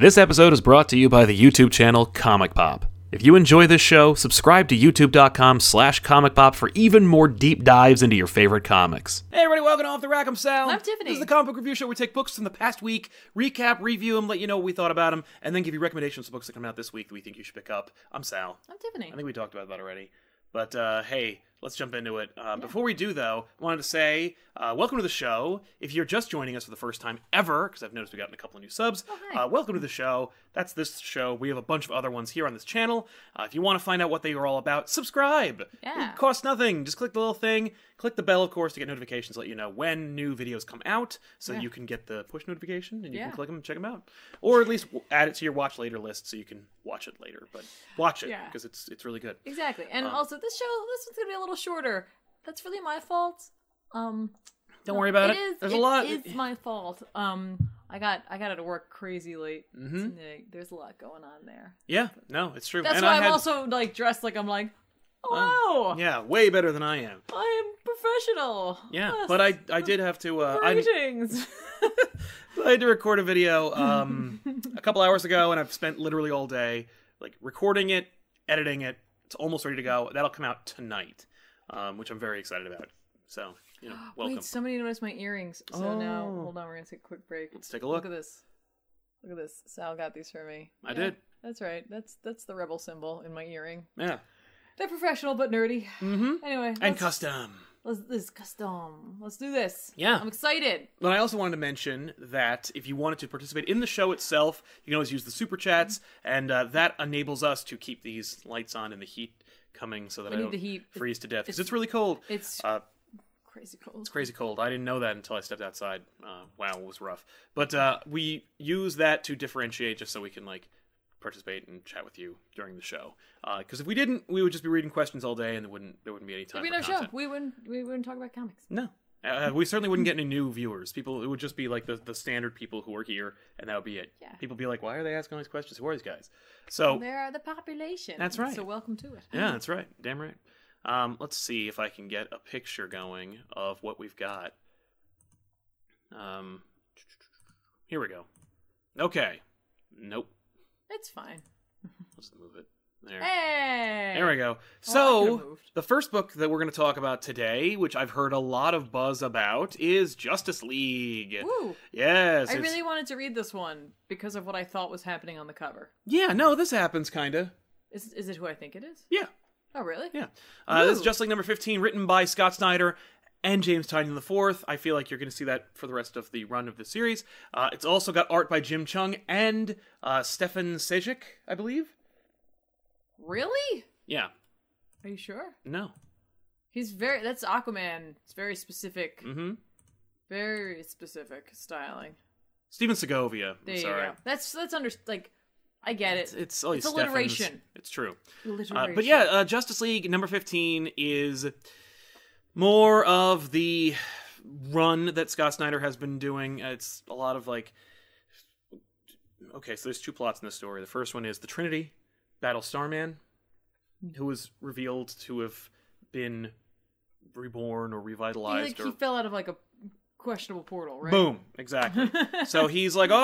This episode is brought to you by the YouTube channel Comic Pop. If you enjoy this show, subscribe to youtube.com slash comic pop for even more deep dives into your favorite comics. Hey everybody, welcome to Off the Rack, I'm Sal. I'm Tiffany. This is the comic book review show where we take books from the past week, recap, review them, let you know what we thought about them, and then give you recommendations of books that come out this week that we think you should pick up. I'm Sal. I'm Tiffany. I think we talked about that already. But uh, hey, let's jump into it. Uh, Before we do, though, I wanted to say uh, welcome to the show. If you're just joining us for the first time ever, because I've noticed we've gotten a couple of new subs, hi. uh, welcome to the show. That's this show. We have a bunch of other ones here on this channel. Uh, if you want to find out what they are all about, subscribe. Yeah. It costs nothing. Just click the little thing. Click the bell, of course, to get notifications, let you know when new videos come out, so Yeah. you can get the push notification and you Yeah. can click them and check them out, or at least add it to your watch later list so you can watch it later. But watch it Yeah. because it's it's really good. Exactly. And Um, also this show this one's gonna be a little shorter. That's really my fault. Um Don't worry about it. It is There's it a lot. It's my fault. Um I got I got out of work crazy late Mhm. There's a lot going on there. Yeah, no, it's true. That's and why I I'm had, also like dressed like I'm like, oh wow, yeah, way better than I am. I am professional. Yeah, Yes. but I I did have to uh, I, I had to record a video um a couple hours ago, and I've spent literally all day like recording it, editing it. It's almost ready to go. That'll come out tonight, um, which I'm very excited about. So you know, welcome. Wait, somebody noticed my earrings. So now Oh. hold on, we're gonna take a quick break. Let's take a Look look. at this. Look at this. Sal got these for me. I Yeah, did. That's right. That's that's the rebel symbol in my earring. Yeah. They're professional but nerdy. Mm-hmm. Anyway, And custom. let's this custom. Let's do this. Yeah. I'm excited. But I also wanted to mention that if you wanted to participate in the show itself, you can always use the super chats, and uh, that enables us to keep these lights on and the heat coming so that We I need don't the heat. freeze to death because it's- it's really cold. It's Uh, crazy cold. it's crazy cold. I didn't know that until I stepped outside. Uh, wow, it was rough. But uh, we use that to differentiate just so we can like participate and chat with you during the show. Because if we didn't, we would just be reading questions all day, and there wouldn't there wouldn't be any time. There'd be no show. We wouldn't we wouldn't talk about comics. No. Uh, we certainly wouldn't get any new viewers. People, it would just be like the, the standard people who are here, and that would be it. Yeah. People be like, why are they asking all these questions? Who are these guys? So, They are the population. That's right. So welcome to it. yeah, that's right. Damn right. Um, let's see if I can get a picture going of what we've got. Um, here we go. Okay. Nope. It's fine. Let's move it. There. Hey. There we go. So, the first book that we're going to talk about today, which I've heard a lot of buzz about, is Justice League. Ooh. Yes. I it's- really wanted to read this one because of what I thought was happening on the cover. Yeah, no, this happens, kind of. Is is it who I think it is? Yeah, Oh really? yeah. Uh, this is Ooh. Justice League number 15, written by Scott Snyder and James Tynion IV. I feel like you're going to see that for the rest of the run of the series. Uh, it's also got art by Jim Cheung and uh, Stefan Sejic, I believe. Really? Yeah, Are you sure? no. He's very. That's Aquaman. It's very specific. Mm-hmm. Very specific styling. Steven Segovia. There I'm you sorry. go. That's that's under like. I get it. It's, it's, oh, It's alliteration. It's true. Uh, but yeah, uh, Justice League number 15 is more of the run that Scott Snyder has been doing. It's a lot of like. Okay, so there's two plots in this story. The first one is the Trinity battle Starman, who was revealed to have been reborn or He, revitalized like, or he fell out of like a questionable portal, right? Boom, exactly. so he's like, "Oh,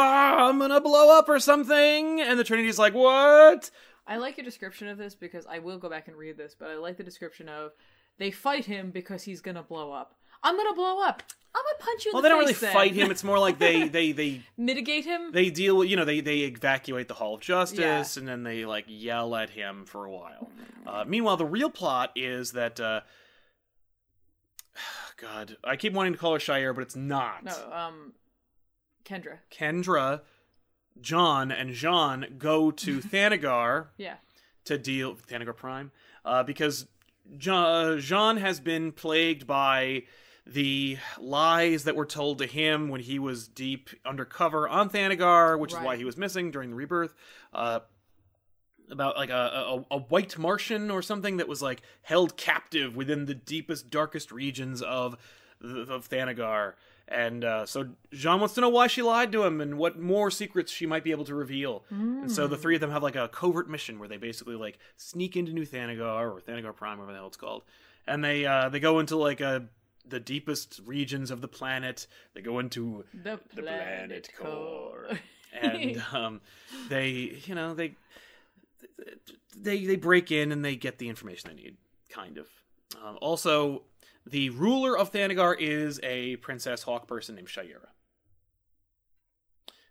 I'm gonna blow up or something," and the Trinity's like, "What?" I like your description of this because I will go back and read this, but I like the description of they fight him because he's gonna blow up. I'm gonna blow up. I'm gonna punch you in the face. Well, the they don't really then. fight him. It's more like they they they Mitigate him. they deal with you know they they evacuate the Hall of Justice Yeah. and then they like yell at him for a while. Uh, meanwhile, the real plot is that. Uh, God, I keep wanting to call her Shire, but it's not. no, um, Kendra. Kendra, John, and J'onn go to Thanagar. Yeah. to deal Thanagar Prime uh, because J'onn, J'onn has been plagued by the lies that were told to him when he was deep undercover on Thanagar, which is why he was missing during the rebirth. Uh, about like a, a a white Martian or something that was like held captive within the deepest, darkest regions of of Thanagar. And uh, so J'onn wants to know why she lied to him and what more secrets she might be able to reveal. And so the three of them have like a covert mission where they basically like sneak into New Thanagar or Thanagar Prime, whatever the hell it's called, and they uh, they go into like a the deepest regions of the planet. They go into The the planet, planet core. core. and um, they, you know, they they they break in and they get the information they need, kind of. Um, also, the ruler of Thanagar is a princess hawk person named Shayera,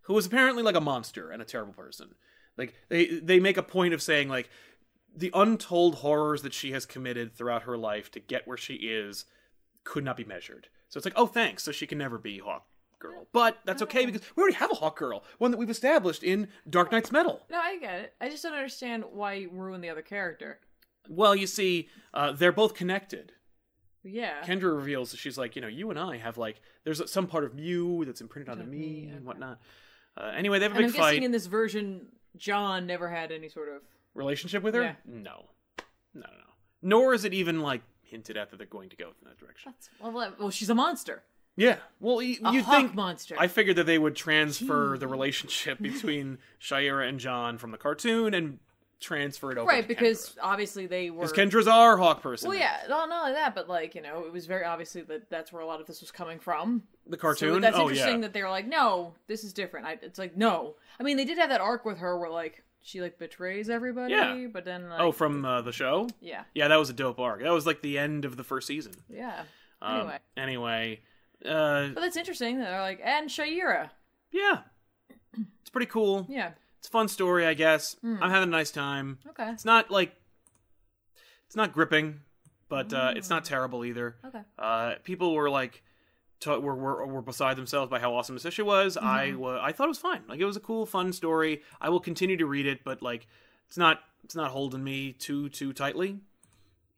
who is apparently like a monster and a terrible person. Like they they make a point of saying like the untold horrors that she has committed throughout her life to get where she is could not be measured. So it's like, oh, thanks. So she can never be Hawk Girl, but that's okay because we already have a Hawk Girl, one that we've established in Dark Nights Metal. No, I get it. I just don't understand why you ruin the other character. Well, you see, uh, they're both connected. Yeah. Kendra reveals that she's like, you know, you and I have like, there's some part of you that's imprinted onto me me, and whatnot. Uh, anyway, they have a and big I'm guessing fight. in this version, John never had any sort of. Relationship with her? Yeah. No, no, no. Nor is it even like hinted at that they're going to go in that direction. That's, well, well, she's a monster. Yeah. Well, y- A you'd think monster. I figured that they would transfer the relationship between Shayera and John from the cartoon and transfer it over. right, to because obviously they were. because Kendra's our hawk person. Well, yeah, not, not only that, but like you know, it was very obviously that that's where a lot of this was coming from. the So cartoon. that's oh interesting yeah. that they're like, no, this is different. I, it's like no. I mean, they did have that arc with her where like she like betrays everybody, Yeah. but then like, oh, from uh, the show. yeah, Yeah, that was a dope arc. That was like the end of the first season. yeah. Um, Anyway. Anyway. Uh, But that's interesting. They're like, and Shayera, yeah. It's pretty cool. yeah, It's a fun story, I guess. Hmm. I'm having a nice time. okay, It's not like it's not gripping, but uh, it's Hmm. not terrible either. okay. Uh, people were like, t- were, were were beside themselves by how awesome this issue was. Mm-hmm. I wa- I thought it was fine. Like it was a cool, fun story. I will continue to read it, but like it's not it's not holding me too too tightly.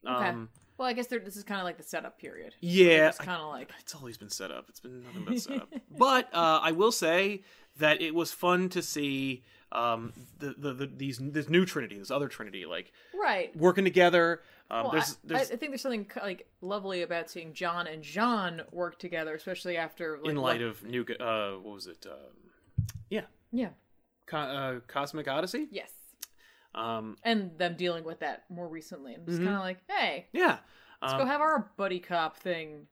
Okay. Um, Well, I guess this is kind of like the setup period. yeah, It's kind of like it's always been set up. It's been nothing but set up. but uh, I will say that it was fun to see um, the, the, the these this new Trinity, this other Trinity, like right. working together. Um, Well, there's I, there's I think there's something like lovely about seeing John and J'onn work together, especially after like, in light what- of new uh, what was it? Um, yeah, yeah, Co- uh, Cosmic Odyssey. yes, Um, and them dealing with that more recently. I'm just Mhm. kind of like, hey, yeah, let's um, go have our buddy cop thing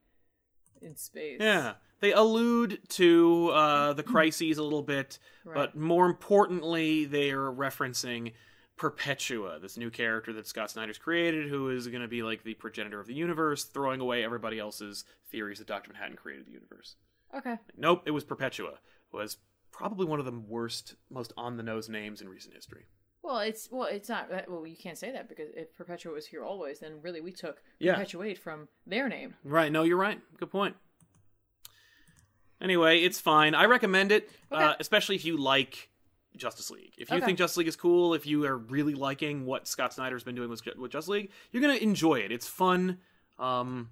in space. yeah. They allude to uh, the crises a little bit, Right. but more importantly, they are referencing Perpetua, this new character that Scott Snyder's created, who is going to be like the progenitor of the universe, throwing away everybody else's theories that Doctor Manhattan created the universe. okay, Nope, it was Perpetua. Who was probably one of the worst, most on the nose names in recent history. Well, it's well, it's not. Well, you can't say that because if Perpetua was here always, then really we took Yeah. perpetuate from their name. Right. No, you're right. Good point. Anyway, it's fine. I recommend it, uh, especially if you like Justice League. If you Okay. think Justice League is cool, if you are really liking what Scott Snyder's been doing with, with Justice League, you're gonna enjoy it. It's fun. Um,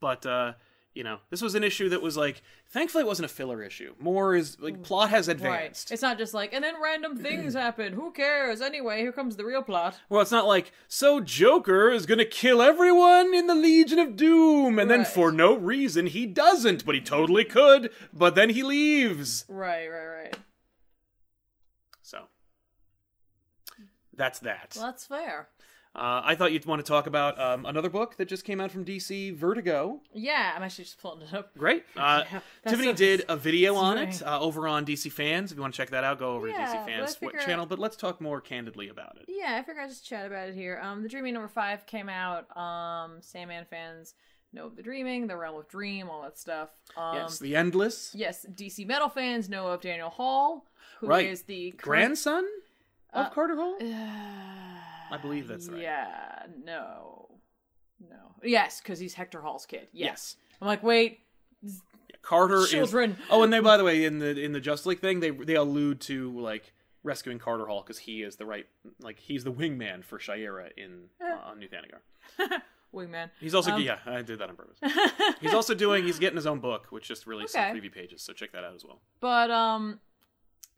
but uh, you know, this was an issue that was like, thankfully, it wasn't a filler issue. More is like mm. plot has advanced. Right. It's not just like, and then random things happen. Who cares? Anyway, here comes the real plot. Well, it's not like so Joker is gonna kill everyone in the Legion of Doom, and then for no reason he doesn't, but he totally could. But then he leaves. Right, right, right. So that's that. Well, that's fair. Uh, I thought you'd want to talk about um, another book that just came out from DC, Vertigo. Yeah, I'm actually just pulling it up. Great. Uh, Yeah, Tiffany so- did a video on it uh, over on DC Fans. If you want to check that out, go over Yeah, to DC Fans channel. But let's talk more candidly about it. Yeah, I figured I'd just chat about it here. Um, the Dreaming number five came out. Um, Sandman fans know of the Dreaming, the Realm of Dream, all that stuff. Um, yes, the Endless yes, DC Metal fans know of Daniel Hall, who is Right. the current- grandson of Uh, Carter Hall. I believe that's right. Yeah, no, no. Yes, because he's Hector Hall's kid. Yes. Yes. I'm like, wait, Carter children. is. Oh, and they by the way in the in the Justice League thing, they they allude to like rescuing Carter Hall because he is the right like he's the wingman for Shayera in uh, on New Thanagar. Wingman. He's also Um, yeah, I did that on purpose. He's also doing he's getting his own book, which just released Okay. some preview pages, so check that out as well. But um,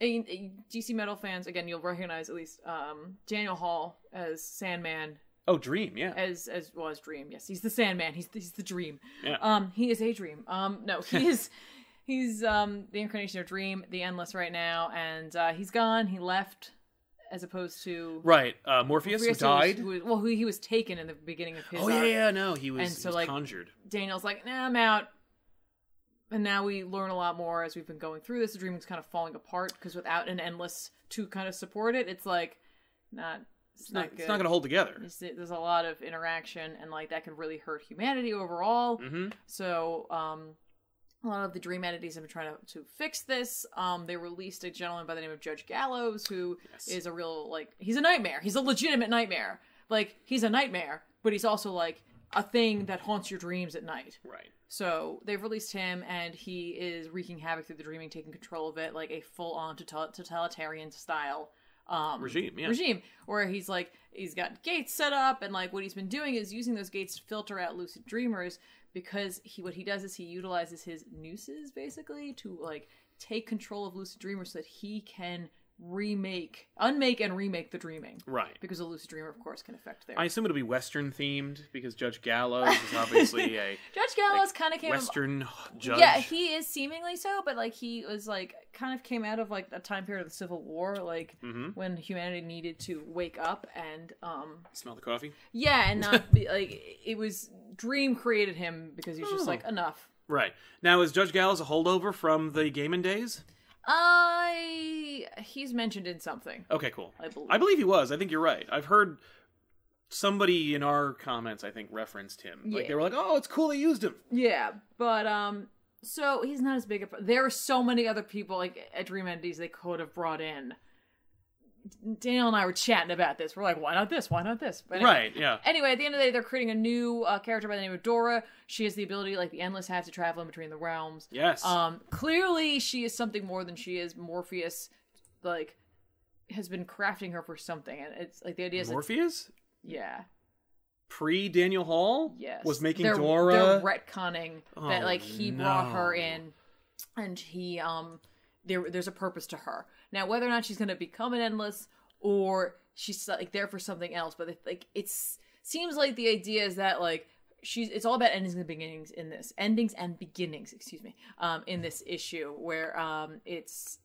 DC Metal fans again, you'll recognize at least um Daniel Hall as Sandman, Oh, Dream, yeah, as as well as Dream. Yes, he's the Sandman. He's he's the Dream. yeah. Um, he is a Dream. Um, no, he is. He's um the incarnation of Dream, the Endless right now, and uh, he's gone. He left, as opposed to right. Uh, Morpheus, who died. who was- well, who he was taken in the beginning of his. oh yeah, arc. yeah, no, he was, And so, was like, conjured. Daniel's like, nah, I'm out. And now we learn a lot more as we've been going through this. The dreaming's kind of falling apart because without an endless to kind of support it, it's like not. It's, It's not, good. it's not going to hold together. It's- There's a lot of interaction, and like that can really hurt humanity overall. hmm So, um, a lot of the dream entities have been trying to, to fix this. Um, they released a gentleman by the name of Judge Gallows, who is Yes. a real like he's a nightmare. He's a legitimate nightmare. Like he's a nightmare, but he's also like a thing that haunts your dreams at night. Right. So they've released him, and he is wreaking havoc through the dreaming, taking control of it, like a full-on totalitarian style um, Regime, yeah. regime, where he's like he's got gates set up, and like what he's been doing is using those gates to filter out lucid dreamers because he what he does is he utilizes his nooses basically to like take control of lucid dreamers so that he can remake, unmake, and remake the dreaming. Right. Because a lucid dreamer, of course, can affect their. I assume it'll be Western themed because Judge Gallows is obviously a Judge Gallows kind of came. Western judge. Yeah, he is seemingly so, but like he was like kind of came out of like a time period of the Civil War, like Mhm. when humanity needed to wake up and um Smell the coffee. yeah, and not be like it was Dream created him because he's just Oh. like enough. Right. Now, is Judge Gallows a holdover from the Gaiman days? I he's mentioned in something, Okay, cool. I believe. I believe he was. I think you're right. I've heard somebody in our comments, I think, referenced him. Like Yeah. they were like, "Oh, it's cool they used him." Yeah, but um, so he's not as big a. There are so many other people like at Dream Entities they could have brought in. Daniel and I were chatting about this. We're like, why not this? Why not this? But anyway, Right. Yeah. Anyway, at the end of the day, they're creating a new uh, character by the name of Dora. She has the ability, like the Endless have, to travel in between the realms. Yes. Um, clearly, she is something more than she is. Morpheus, like, has been crafting her for something, and it's like the idea is, Morpheus yeah, pre Daniel Hall yes, was making they're, Dora. They're retconning Oh, that, like, he brought her in, and he, um, there, there's a purpose to her. Now, whether or not she's going to become an Endless or she's like there for something else, but it, like it's seems like the idea is that like she's it's all about endings and beginnings in this endings and beginnings excuse me um in this issue where um it's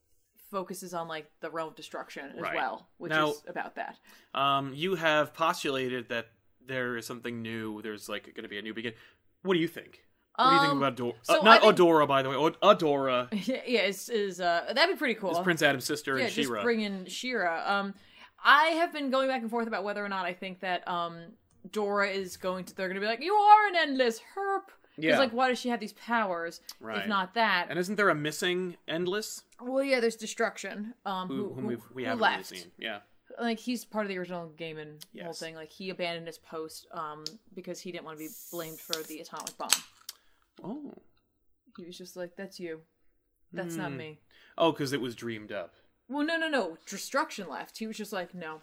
focuses on like the realm of destruction as Right. well which Now- is about that Um, you have postulated that there is something new. There's like going to be a new begin. What do you think? What do you think Um, about Dora? so uh, not think- Adora, by the way. Adora yeah it's is uh that'd be pretty cool is Prince Adam's sister yeah and just She-Ra. bring in She-Ra um I have been going back and forth about whether or not I think that um Dora is going to they're gonna be like you are an endless herp Yeah. Like, why does she have these powers Right. if not that? And isn't there a missing Endless well, yeah, there's destruction. Um, who, who, whom we've, we who haven't left? really seen? Yeah. Like he's part of the original Gaiman whole Yes. thing. Like he abandoned his post um because he didn't want to be blamed for the atomic bomb. Oh. He was just like, "That's you. That's not Hmm. me." Oh, because it was dreamed up. Well, no, no, no. Destruction left. He was just like, "No,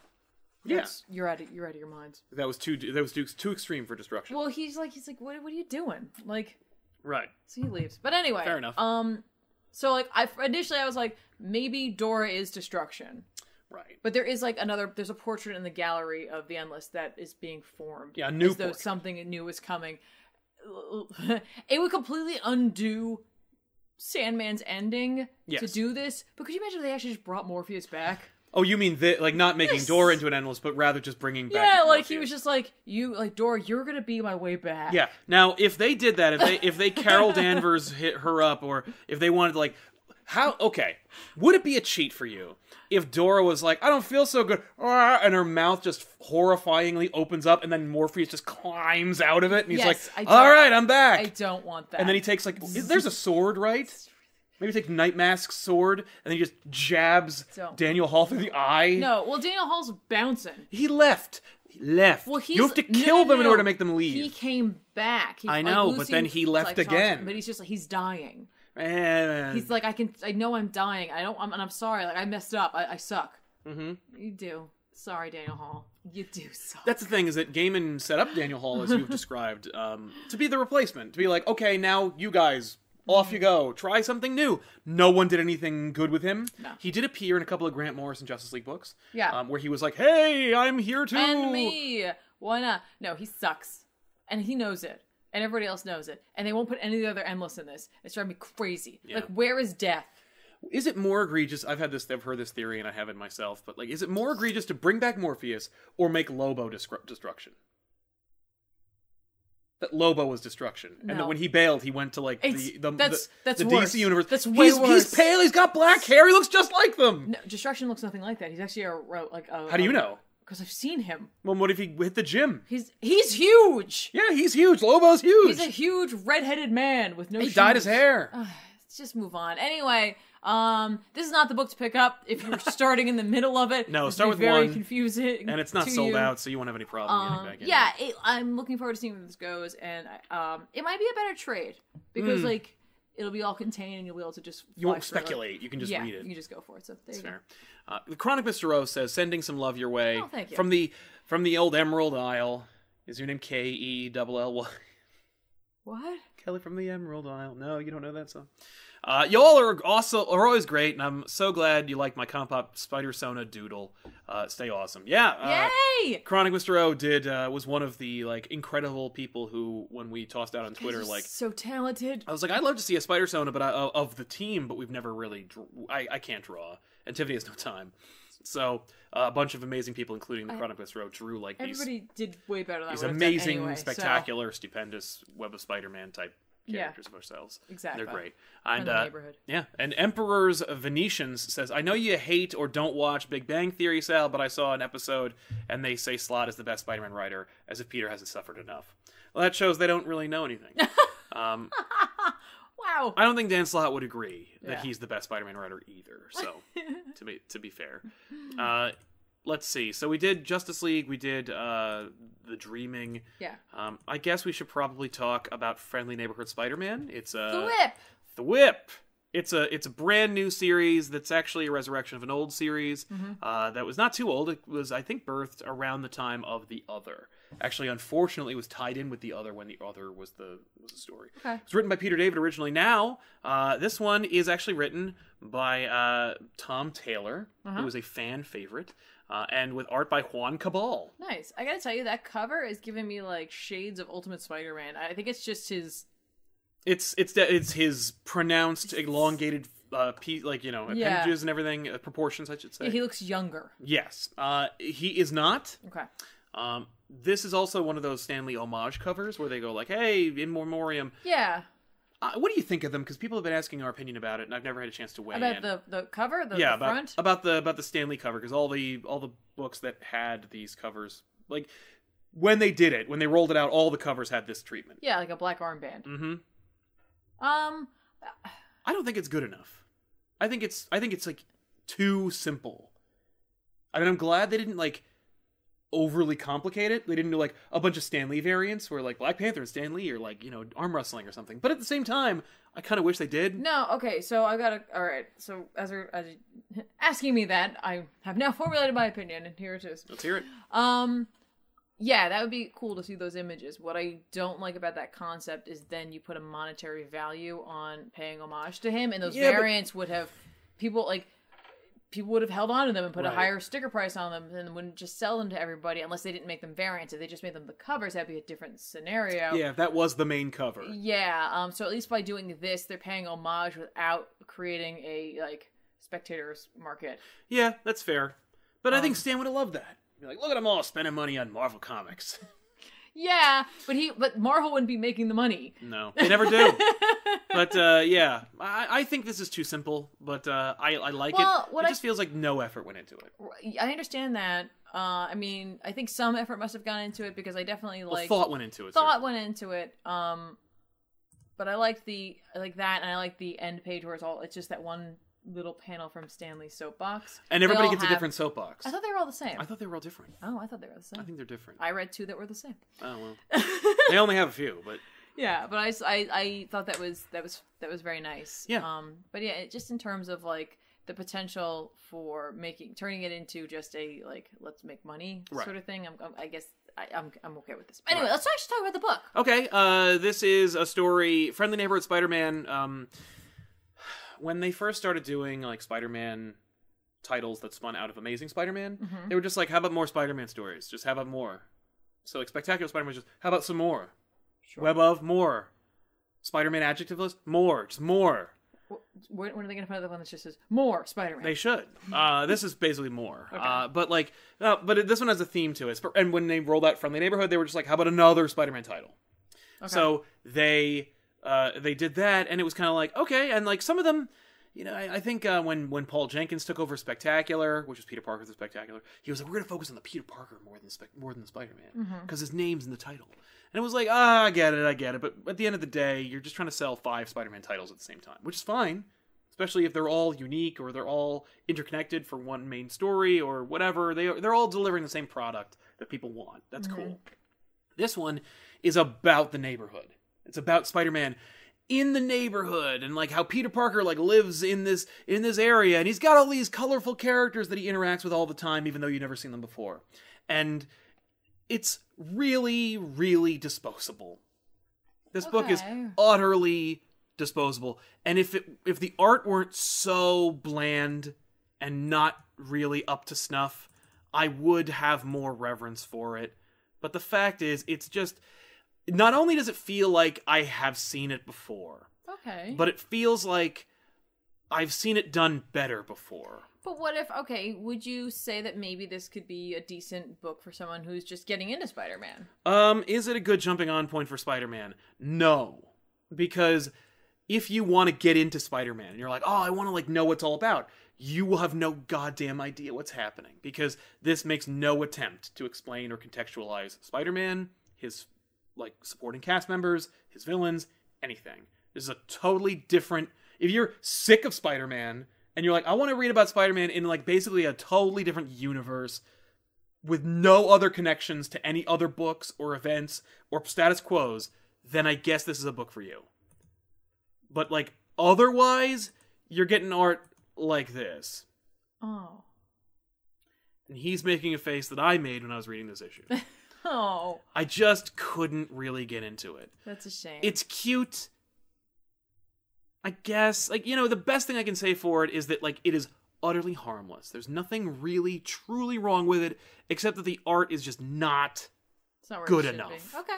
Yeah. you're out of you're out of your mind. That was too. That was too, too extreme for destruction. Well, he's like, he's like, "What? What are you doing?" Like, right. So he leaves. But anyway, Fair enough. Um, so like I initially I was like maybe Dora is destruction, Right. but there is like another. There's a portrait in the gallery of the endless that is being formed. Yeah, a new as though something new is coming. it would completely undo Sandman's ending to do this. But could you imagine if they actually just brought Morpheus back? Oh, you mean the, like not making Yes. Dora into an endless, but rather just bringing back. Yeah, like he was just like you, like Dora. You're gonna be my way back. Yeah. Now, if they did that, if they if they Carol Danvers hit her up, or if they wanted to like, how? Okay, would it be a cheat for you if Dora was like, I don't feel so good, ah," and her mouth just horrifyingly opens up, and then Morpheus just climbs out of it, and he's Yes, like, All right, I'm back. I don't want that. and then he takes like, there's a sword, right? Maybe take Night Mask's sword, and then he just jabs Don't. Daniel Hall through the eye. no. Well, Daniel Hall's bouncing. He left. He left. Well, he's, you have to kill no, them in order to make them leave. He came back. He, I like, know, but then he left like, again. him, But he's just like he's dying. Man. He's like, I can, I know I'm dying. I don't, I'm, and I'm sorry. Like I messed up. I, I suck. hmm You do. Sorry, Daniel Hall. You do suck. That's the thing is that Gaiman set up Daniel Hall as you've described um, to be the replacement. To be like, okay, now you guys off you go, try something new. No one did anything good with him. No. He did appear in a couple of Grant Morrison Justice League books. Yeah. um, where he was like, "Hey, I'm here too." and me. Why not? No, he sucks, and he knows it, and everybody else knows it, and they won't put any of the other endless in this. It's driving me crazy. Yeah. Like, where is death? Is it more egregious? I've had this. I've heard this theory, and I have it myself. But like, is it more egregious to bring back Morpheus or make Lobo destru- destruction? that Lobo was destruction, and that when he bailed, he went to like It's- the the, that's- the, that's the. DC universe. That's way he's, worse. He's pale. He's got black hair. He looks just like them. No, Destruction looks nothing like that. He's actually a ro- like a. How do you know? Because I've seen him. Well, what if he hit the gym? He's he's huge. Yeah, he's huge. Lobo's huge. He's a huge red-headed man with no. he dyed his shoes. hair. Let's just move on. Anyway, um, this is not the book to pick up if you're starting in the middle of it. No, start with very one, confusing. and it's not sold you. out, so you won't have any problem Um, getting back in. yeah, it, I'm looking forward to seeing where this goes, and I- um, it might be a better trade because like it'll be all contained, and you'll be able to just you won't through it. speculate. You can just yeah, read it. you can just go for it. So there you Fair. Uh, the Chronic Mr. O says, sending some love your way Oh, thank you. from the from the old Emerald Isle. Is your name K E double L Y? go. What? Kelly from the Emerald Isle. No, you don't know that song. Uh, y'all are also are always great, and I'm so glad you like my comp up Spider Sona Doodle. Uh, stay awesome. Yeah. Uh, Yay! Chronic Mr. O did uh, was one of the like incredible people who, when we tossed out on Twitter, like so talented. I was like, I'd love to see a Spider Sona, but I, uh, of the team, but we've never really. I I can't draw, and Tiffany has no time. So uh, a bunch of amazing people, including the Chronic Mr. O, drew like these Everybody did way better than these I would have done amazing, anyway, so- spectacular, stupendous Web of Spider-Man type Yeah. characters of ourselves. Exactly. they're great. From And the uh, neighborhood. yeah, and Emperor's Venetians says, "I know you hate or don't watch Big Bang Theory, Sal, but I saw an episode and they say Slott is the best Spider-Man writer, as if Peter hasn't suffered enough. Well, that shows they don't really know anything. um, Wow. I don't think Dan Slott would agree that Yeah. he's the best Spider-Man writer either. So, to be to be fair, uh, let's see. So we did Justice League. We did uh, the Dreaming. Yeah. Um, I guess we should probably talk about Friendly Neighborhood Spider-Man. It's a The whip. The Whip. It's a it's a brand new series that's actually a resurrection of an old series Mm-hmm. uh, that was not too old. It was I think birthed around the time of the Other. Actually, unfortunately, it was tied in with the Other when the Other was the was the story. Okay. It was written by Peter David originally. Now, uh, this one is actually written by uh, Tom Taylor, Uh-huh. who is a fan favorite, uh, and with art by Juan Cabal. Nice. I gotta tell you, that cover is giving me like shades of Ultimate Spider-Man. I think it's just his. It's it's it's his pronounced elongated uh, piece, like you know Yeah. appendages and everything, uh, proportions, I should say. He looks younger. Yes, uh, he is not. Okay. Um, this is also one of those Stan Lee homage covers where they go like, "Hey, in memoriam." Yeah. Uh, what do you think of them? Because people have been asking our opinion about it, and I've never had a chance to weigh About in. the the cover, the, yeah, the about, front. about the about the Stan Lee cover, because all the all the books that had these covers, like when they did it, when they rolled it out, all the covers had this treatment. Yeah, like a black armband. Mm hmm Um. I don't think it's good enough. I think it's I think it's like too simple. I mean, I'm glad they didn't like overly complicated. They didn't do like a bunch of Stan Lee variants where like Black Panther and Stan Lee are like you know arm wrestling or something. But at the same time, I kind of wish they did. No. Okay. So I gotta. All right. So as you're as you- asking me that, I have now formulated my opinion, and here it is. Let's hear it. Um, yeah, that would be cool to see those images. What I don't like about that concept is then you put a monetary value on paying homage to him, and those Yeah, but- variants would have people like people would have held on to them and put Right. a higher sticker price on them, and wouldn't just sell them to everybody unless they didn't make them variants. If they just made them the covers, that'd be a different scenario. Yeah, that was the main cover. Yeah, um, so at least by doing this, they're paying homage without creating a like spectators market. Yeah, that's fair. But I think Um, Stan would have loved that. Be like, look at them all spending money on Marvel comics. Yeah, but he, but Marvel wouldn't be making the money. no, they never do. but uh, yeah, I, I think this is too simple. But uh, I, I like Well, it. what it I- just feels like no effort went into it. I understand that. Uh, I mean, I think some effort must have gone into it because I definitely Well, like thought went into it. thought certainly. went into it. Um, but I like the I like that, and I like the end page where it's all it's just that one little panel from Stan Lee's soapbox. and everybody gets a different soapbox. I thought they were all the same. I thought they were all different. oh, I thought they were the same. I think they're different. I read two that were the same. Oh well, they only have a few, but yeah, but I I thought that was that was that was very nice. Yeah. Um, but yeah, it, just in terms of like the potential for making turning it into just a like let's make money Right. sort of thing. I'm, I'm I guess I, I'm I'm okay with this. But anyway, Right. let's actually talk about the book. Okay, uh, this is a story. Friendly Neighborhood Spider-Man. Um, when they first started doing like Spider-Man titles that spun out of Amazing Spider-Man, Mm-hmm. they were just like, "How about more Spider-Man stories? Just how about more?" So like Spectacular Spider-Man, was just how about some more? Web of more. Spider-Man adjective list more, just more. When, when are they going to find the one that just says more Spider-Man? They should. Uh, this is basically more. Uh, but like, uh, but this one has a theme to it. And when they rolled out Friendly Neighborhood, they were just like, "How about another Spider-Man title?" So they uh, they did that, and it was kind of like okay, and like some of them. You know, I, I think uh, when when Paul Jenkins took over Spectacular, which was Peter Parker the Spectacular, he was like, "We're going to focus on the Peter Parker more than Spec- more than the Spider Man because his name's in the title." And it was like, "Ah, I get it, I get it," but at the end of the day, you're just trying to sell five Spider Man titles at the same time, which is fine, especially if they're all unique or they're all interconnected for one main story or whatever. They they're all delivering the same product that people want. That's cool. This one is about the neighborhood. It's about Spider-Man in the neighborhood and like how Peter Parker like lives in this in this area and he's got all these colorful characters that he interacts with all the time even though you've never seen them before. And it's really really disposable. This book is utterly disposable. And if it if the art weren't so bland and not really up to snuff, I would have more reverence for it. But the fact is, it's just not only does it feel like I have seen it before, Okay. but it feels like I've seen it done better before. But what if, okay, would you say that maybe this could be a decent book for someone who's just getting into Spider Man? Um, is it a good jumping on point for Spider-Man? No. Because if you want to get into Spider-Man and you're like, "Oh, I want to like know what's all about." You will have no goddamn idea what's happening because this makes no attempt to explain or contextualize Spider-Man, his like supporting cast members, his villains, anything. This is a totally different if you're sick of Spider-Man and you're like, "I want to read about Spider-Man in like basically a totally different universe." with no other connections to any other books or events or status quos, then I guess this is a book for you. But like otherwise, you're getting art like this. Oh. And he's making a face that I made when I was reading this issue. Oh. I just couldn't really get into it. That's a shame. It's cute. I guess like you know the best thing I can say for it is that like it is utterly harmless. There's nothing really truly wrong with it except that the art is just not not good enough. Be. Okay.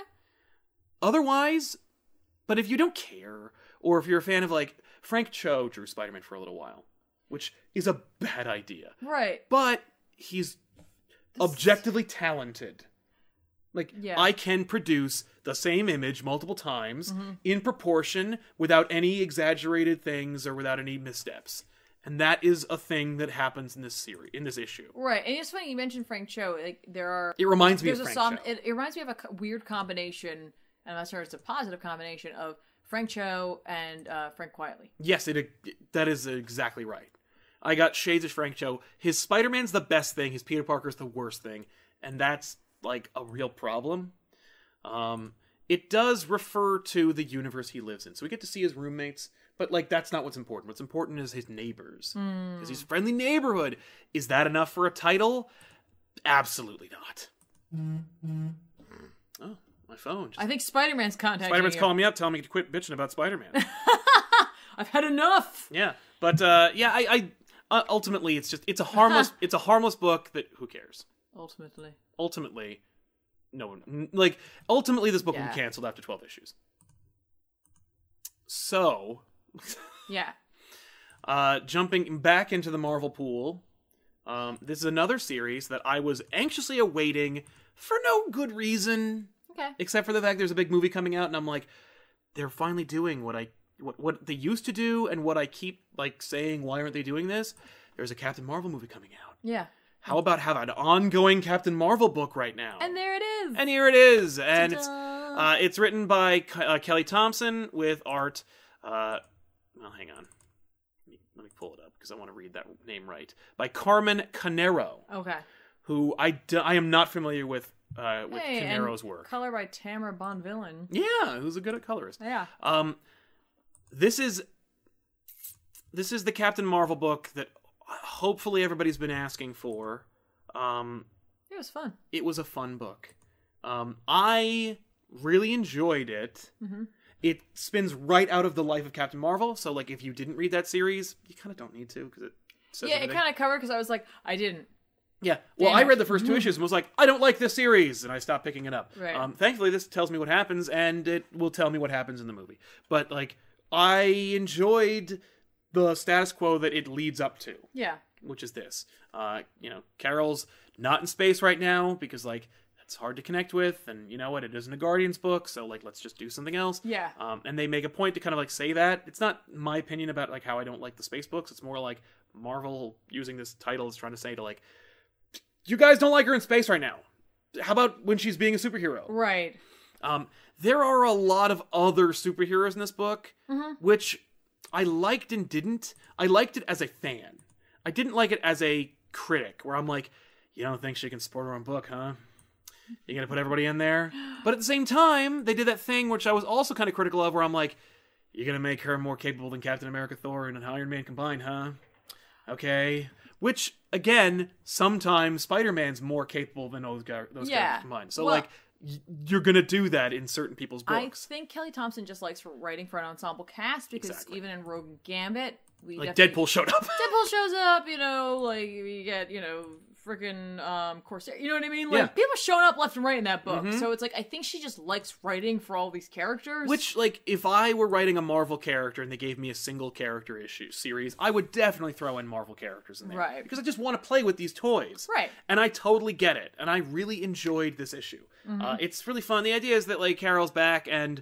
otherwise but if you don't care or if you're a fan of like frank cho drew spider-man for a little while which is a bad idea Right. but he's objectively talented like Yeah. i can produce the same image multiple times Mm-hmm. in proportion without any exaggerated things or without any missteps and that is a thing that happens in this series in this issue Right. And it's funny you mentioned Frank Cho. Like there are it reminds me of a frank some cho it, it reminds me of a weird combination, and I'm not sure it's a positive combination of Frank Cho and uh, Frank Quitely. Yes, it that is exactly right. I got shades of Frank Cho. His Spider-Man's the best thing. His Peter Parker's the worst thing, and that's like a real problem. Um, it does refer to the universe he lives in, so we get to see his roommates. But like, that's not what's important. What's important is his neighbors. Because he's a friendly neighborhood. Is that enough for a title? Absolutely not. Oh, my phone. Just, I think Spider Man's contacting Spider-Man's calling me up, telling me to quit bitching about Spider-Man. I've had enough. Yeah, but uh, yeah, I, I uh, ultimately it's just it's a harmless it's a harmless book that who cares. Ultimately. Ultimately, no one like ultimately this book will be canceled after twelve issues. So, Yeah. uh, jumping back into the Marvel pool, um, this is another series that I was anxiously awaiting for no good reason Okay. except for the fact there's a big movie coming out and I'm like they're finally doing what I what what they used to do and what I keep like saying why aren't they doing this? There's a Captain Marvel movie coming out. Yeah. How about have an ongoing Captain Marvel book right now? And there it is. And here it is and it's uh, it's written by Ke- uh, Kelly Thompson with art uh well hang on. Let me, let me pull it up because I want to read that name right. By Carmen Carnero, okay. who I, d- I am not familiar with uh, with Hey, and Carnero's work. Color by Tamara Bonvillain. Yeah, who's a good at colorist. Yeah. Um, this is this is the Captain Marvel book that hopefully everybody's been asking for. Um, It was fun. it was a fun book. Um, I really enjoyed it. Mhm. It spins right out of the life of Captain Marvel, so like if you didn't read that series, you kind of don't need to because it yeah, everything. it kind of covered because I was like, I didn't. Yeah. Well, Damn I read the first two issues and was like, I don't like this series, and I stopped picking it up. Right. Um, thankfully, this tells me what happens, and it will tell me what happens in the movie. But like, I enjoyed the status quo that it leads up to, Yeah. which is this. Uh, you know, Carol's not in space right now because like it's hard to connect with, and you know what? It isn't a Guardians book, so like let's just do something else. Yeah. Um, and they make a point to kind of like say that it's not my opinion about like how I don't like the space books. It's more like Marvel using this title is trying to say to like, you guys don't like her in space right now. How about when she's being a superhero? Right. Um, there are a lot of other superheroes in this book, which I liked and didn't. I liked it as a fan. I didn't like it as a critic, where I'm like, you don't think she can support her own book, huh? You gonna put everybody in there? But at the same time, they did that thing which I was also kind of critical of, where I'm like, you're gonna make her more capable than Captain America, Thor, and Iron Man combined, huh? Okay. Which again, sometimes Spider-Man's more capable than those guys, those Yeah. combined. So Well- like, you're gonna do that in certain people's books. I think Kelly Thompson just likes writing for an ensemble cast because Exactly. even in Rogue Gambit, we like Deadpool showed up. Deadpool shows up, you know, like we get, you know, freaking um Corsair. You know what I mean? Like Yeah. Mm-hmm. people showing up left and right in that book. So it's like I think she just likes writing for all these characters. Which, like, if I were writing a Marvel character and they gave me a single character issue series, I would definitely throw in Marvel characters in there. Right. Because I just want to play with these toys. Right. And I totally get it. And I really enjoyed this issue. Mm-hmm. Uh, it's really fun. The idea is that, like, Carol's back and.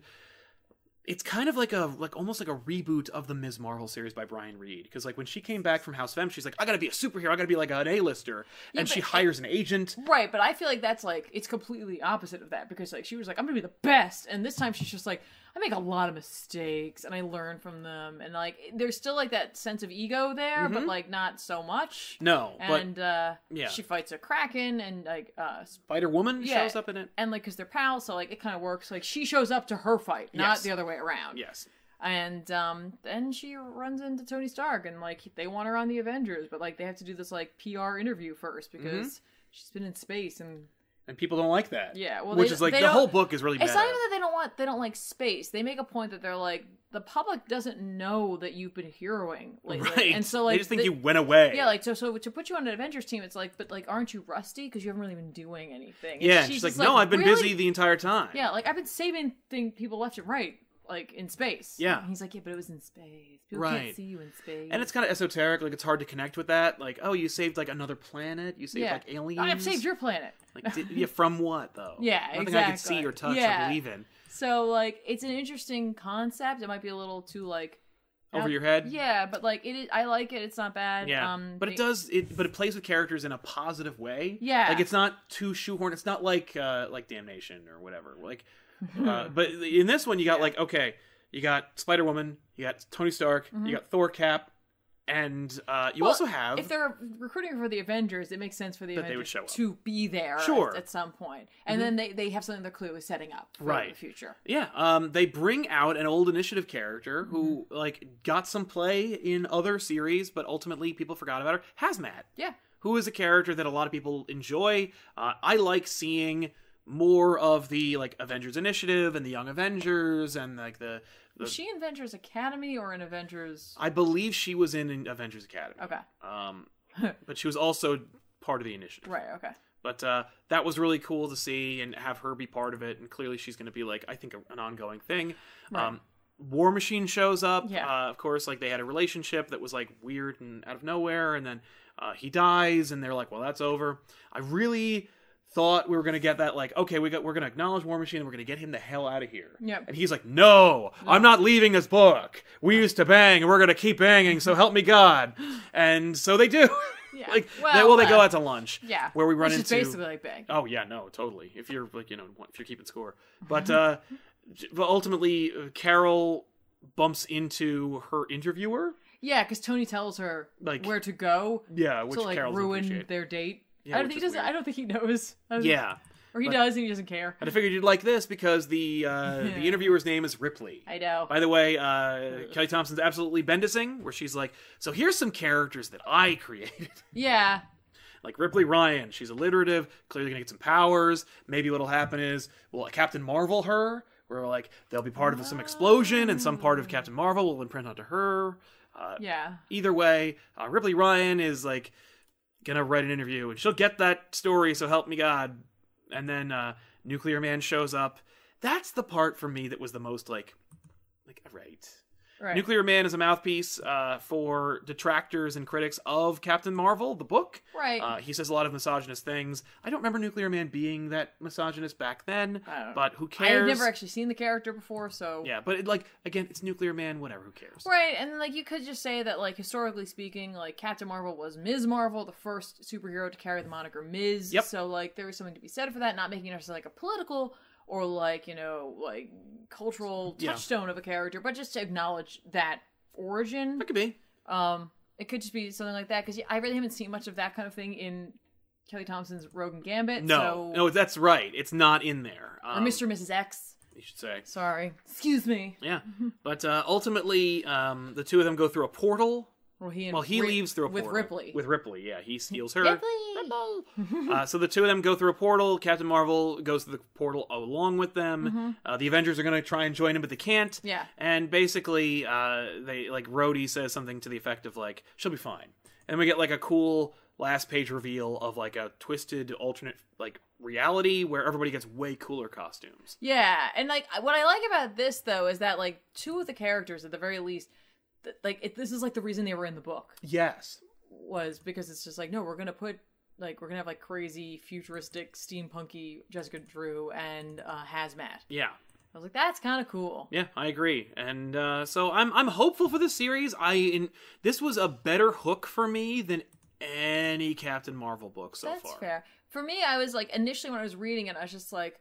It's kind of like a like almost like a reboot of the Ms. Marvel series by Brian Reed because like when she came back from House of M she's like I gotta be a superhero I gotta be like an A-lister and she hires an agent Right, but I feel like that's like it's completely opposite of that because like she was like I'm gonna be the best, and this time she's just like I make a lot of mistakes and I learn from them, and like there's still like that sense of ego there, but like not so much. no Mm-hmm. but And uh, yeah. she fights a kraken, and like uh, Spider Woman yeah. shows up in it and like because they're pals, so like it kind of works. Like she shows up to her fight, not Yes. the other way around. yes And um, then she runs into Tony Stark, and like they want her on the Avengers, but like they have to do this like PR interview first Mm-hmm. because she's been in space and and people don't like that. Yeah, well, which they- is like the whole book is really It's not even that they don't want they don't like space. They make a point that they're like the public doesn't know that you've been heroing lately, right. And so like they just think you went away. Yeah, like so so to put you on an Avengers team, it's like, but like, aren't you rusty? Because you haven't really been doing anything? And yeah and she's like just no i've been "Really?" busy the entire time. Yeah, like I've been saving thing people left and right, like in space. Yeah. and he's like, yeah, but it was in space. People Right. can't see you in space. and it's kind of esoteric like it's hard to connect with that like oh you saved like another planet you saved yeah, like aliens I've saved your planet. like did, yeah from what though Yeah, nothing i could see exactly. or touch Yeah. or believe in So like, it's an interesting concept. It might be a little too like over your head Yeah, but like it is, I like it. It's not bad. yeah Um, but it does it but it plays with characters in a positive way Yeah. like it's not too shoehorned it's not like uh like damnation or whatever like uh, but in this one you got like okay you got spider-woman you got tony stark you got thor cap and uh you Well, also have If they're recruiting for the Avengers, it makes sense for the That they would Avengers to be there Sure. at, at some point. and then they, they have something they're clearly setting up for Right. the future. Yeah, um, they bring out an old initiative character who Mm-hmm. like got some play in other series, but ultimately people forgot about her. Hazmat, Yeah, who is a character that a lot of people enjoy. Uh, I like seeing more of the like Avengers Initiative and the Young Avengers and like the. the was she in Avengers Academy or in Avengers? I believe she was in Avengers Academy. Okay, Um, but she was also part of the initiative. right. Okay. But uh, that was really cool to see and have her be part of it. And clearly, she's going to be like I think a, an ongoing thing. Um, War Machine shows up. Yeah. Uh, of course, like they had a relationship that was like weird and out of nowhere, and then uh, he dies, and they're like, "Well, that's over." I really thought we were going to get that like okay we got we're going to acknowledge war machine and we're going to get him the hell out of here Yep. and he's like no i'm not leaving this book we used to bang and we're going to keep banging so help me god and so they do Yeah. like Well, they, well they go out to lunch Yeah. where we run Which into basically like big. Oh yeah, no, totally. If you're like you know if you're keeping score, but uh, but ultimately uh, Carol bumps into her interviewer. Yeah, because Tony tells her Like- where to go Yeah, which to like Carol doesn't ruin appreciate. their date. Yeah, I don't think he doesn't. weird. I don't think he knows. Yeah, or he but- does and he doesn't care. and I figured you'd like this because the uh, the interviewer's name is Ripley. I know. By the way, uh, Kelly Thompson's absolutely bendising, where she's like, "So here's some characters that I created." Yeah. like Ripley Ryan, she's alliterative, clearly gonna get some powers. Maybe what'll happen is, will Captain Marvel her? Where like they'll be part of some explosion, and some part of Captain Marvel will imprint onto her. Uh, Yeah. either way, uh, Ripley Ryan is like gonna write an interview, and she'll get that story. So help me God. And then uh, Nuclear Man shows up. That's the part for me that was the most like, like right. Right. Nuclear Man is a mouthpiece uh, for detractors and critics of Captain Marvel, the book. Right. Uh, he says a lot of misogynist things. I don't remember Nuclear Man being that misogynist back then, I don't know. but who cares? I've never actually seen the character before, so Yeah, but it, like again, it's Nuclear Man. Whatever, who cares? Right, and like you could just say that, like historically speaking, like Captain Marvel was Ms. Marvel, the first superhero to carry the moniker Ms. Yep. So like there was something to be said for that, not making it necessarily like a political or like you know like cultural Yeah. touchstone of a character, but just to acknowledge that origin. It could be. Um, it could just be something like that because I really haven't seen much of that kind of thing in Kelly Thompson's Rogue and Gambit. No, so, no, that's right. It's not in there. or Um, Mr. and Mrs. X. You should say. Sorry, excuse me. Yeah, but uh, ultimately, um, the two of them go through a portal. Well, he and Well, he Ri- leaves through a with portal Ripley. With Ripley, yeah, he steals her. Ripley. Uh, so the two of them go through a portal. Captain Marvel goes through the portal along with them. Uh, the Avengers are going to try and join him, but they can't. Mm-hmm. Yeah. And basically, uh, they like Rhodey says something to the effect of like, "She'll be fine," and we get like a cool last page reveal of like a twisted alternate like reality where everybody gets way cooler costumes. Yeah, and like what I like about this though is that like two of the characters at the very least, th- like it, this is like the reason they were in the book Yes. was because it's just like no, we're gonna put like we're gonna have like crazy futuristic steampunky Jessica Drew and uh, hazmat. Yeah. I was like, that's kind of cool. Yeah, I agree, and uh, so I'm I'm hopeful for this series. I in this was a better hook for me than any Captain Marvel book so that's far. fair. For me, I was like initially when I was reading it, I was just like,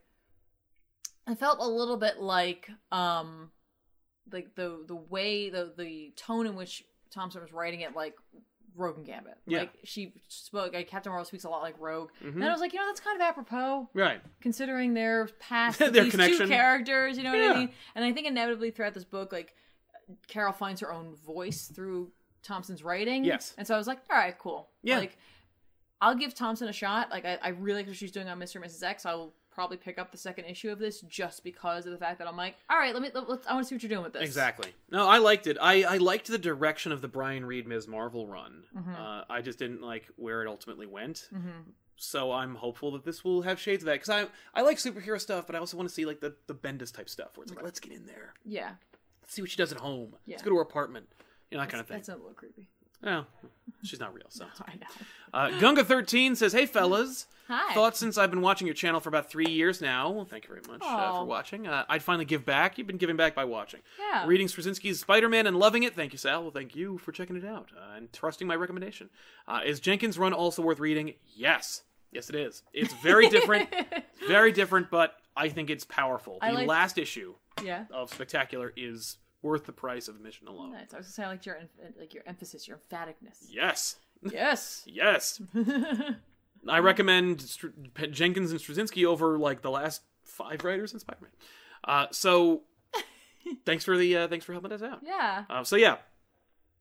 I felt a little bit like um, like the the way the the tone in which Thompson was writing it, like Rogue and Gambit. Yeah. Like she spoke, like Captain Marvel speaks a lot like Rogue. Mhm. And I was like, you know, that's kind of apropos Right. considering their past Their these connection. two characters. You know what Yeah. I mean? And I think inevitably throughout this book, like Carol finds her own voice through Thompson's writing. Yes. And so I was like, all right, cool. Yeah. Like, I'll give Thompson a shot. Like, I, I really like what she's doing on Mr. and Mrs. X. I will probably pick up the second issue of this just because of the fact that I'm like, all right, let me. Let, let's, I want to see what you're doing with this. Exactly. No, I liked it. I, I liked the direction of the Brian Reed Ms. Marvel run. Mm-hmm. Uh, I just didn't like where it ultimately went. Mhm. So I'm hopeful that this will have shades of that because I I like superhero stuff, but I also want to see like the the Bendis type stuff where it's like let's get in there, Yeah. let's see what she does at home, Yeah. let's go to her apartment, you know that kind of thing. That's a little creepy. Well, she's not real. So I know. uh, Gunga thirteen says, "Hey fellas." Hi. Thoughts since I've been watching your channel for about three years now. Well, thank you very much uh, for watching. Uh, I'd finally give back. You've been giving back by watching. Yeah. Reading Straczynski's Spider Man and loving it. Thank you, Sal. Well, thank you for checking it out uh, and trusting my recommendation. Uh, is Jenkins' run also worth reading? Yes. Yes, it is. It's very different. very different, but I think it's powerful. The like- last issue yeah. of Spectacular is worth the price of admission alone. Nice. I was gonna say I liked your like your emphasis, your emphaticness. Yes. Yes. Yes. I recommend P- Jenkins and Straczynski over like the last five writers in Spider-Man. Uh, so thanks for the uh, thanks for helping us out. yeah. Uh, so yeah,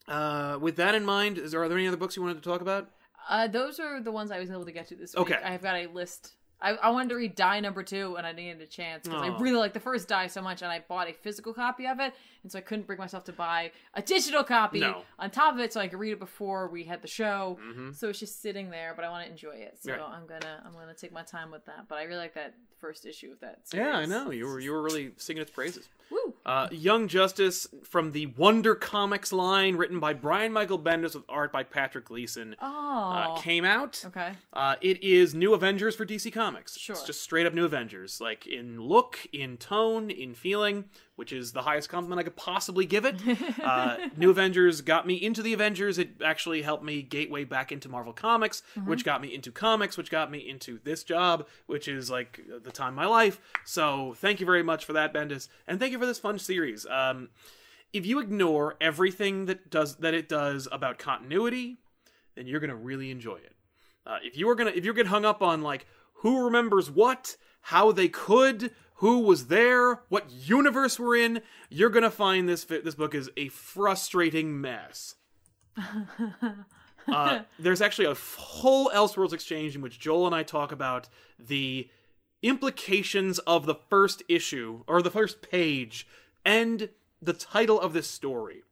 uh, with that in mind, is there are there any other books you wanted to talk about? Uh, those are the ones I was able to get to this week. Okay. I've got a list. I, I wanted to read Die number two, and I needed a chance because I really like the first Die so much, and I bought a physical copy of it, and so I couldn't bring myself to buy a digital copy No. on top of it, so I could read it before we had the show. Mm-hmm. So it's just sitting there, but I want to enjoy it, so Right. I'm gonna I'm gonna take my time with that. But I really like that first issue of that. Yeah, I know you were you were really singing its praises. Woo! Uh, Young Justice from the Wonder Comics line, written by Brian Michael Bendis with art by Patrick Gleason, Oh, uh, came out. okay. Uh, it is New Avengers for DC Comics. Sure. It's just straight up New Avengers, like in look, in tone, in feeling, which is the highest compliment I could possibly give it. uh, New Avengers got me into the Avengers. It actually helped me gateway back into Marvel Comics, which got me into comics, which got me into this job, which is like the time of my life. So thank you very much for that, Bendis, and thank you for this fun series. Um, if you ignore everything that does that it does about continuity, then you're gonna really enjoy it. Uh, if you are gonna if you're getting hung up on like who remembers what, how they could, who was there, what universe we're in, you're gonna find this fi- this book is a frustrating mess. uh, there's actually a whole Elseworlds exchange in which Joel and I talk about the implications of the first issue or the first page and the title of this story.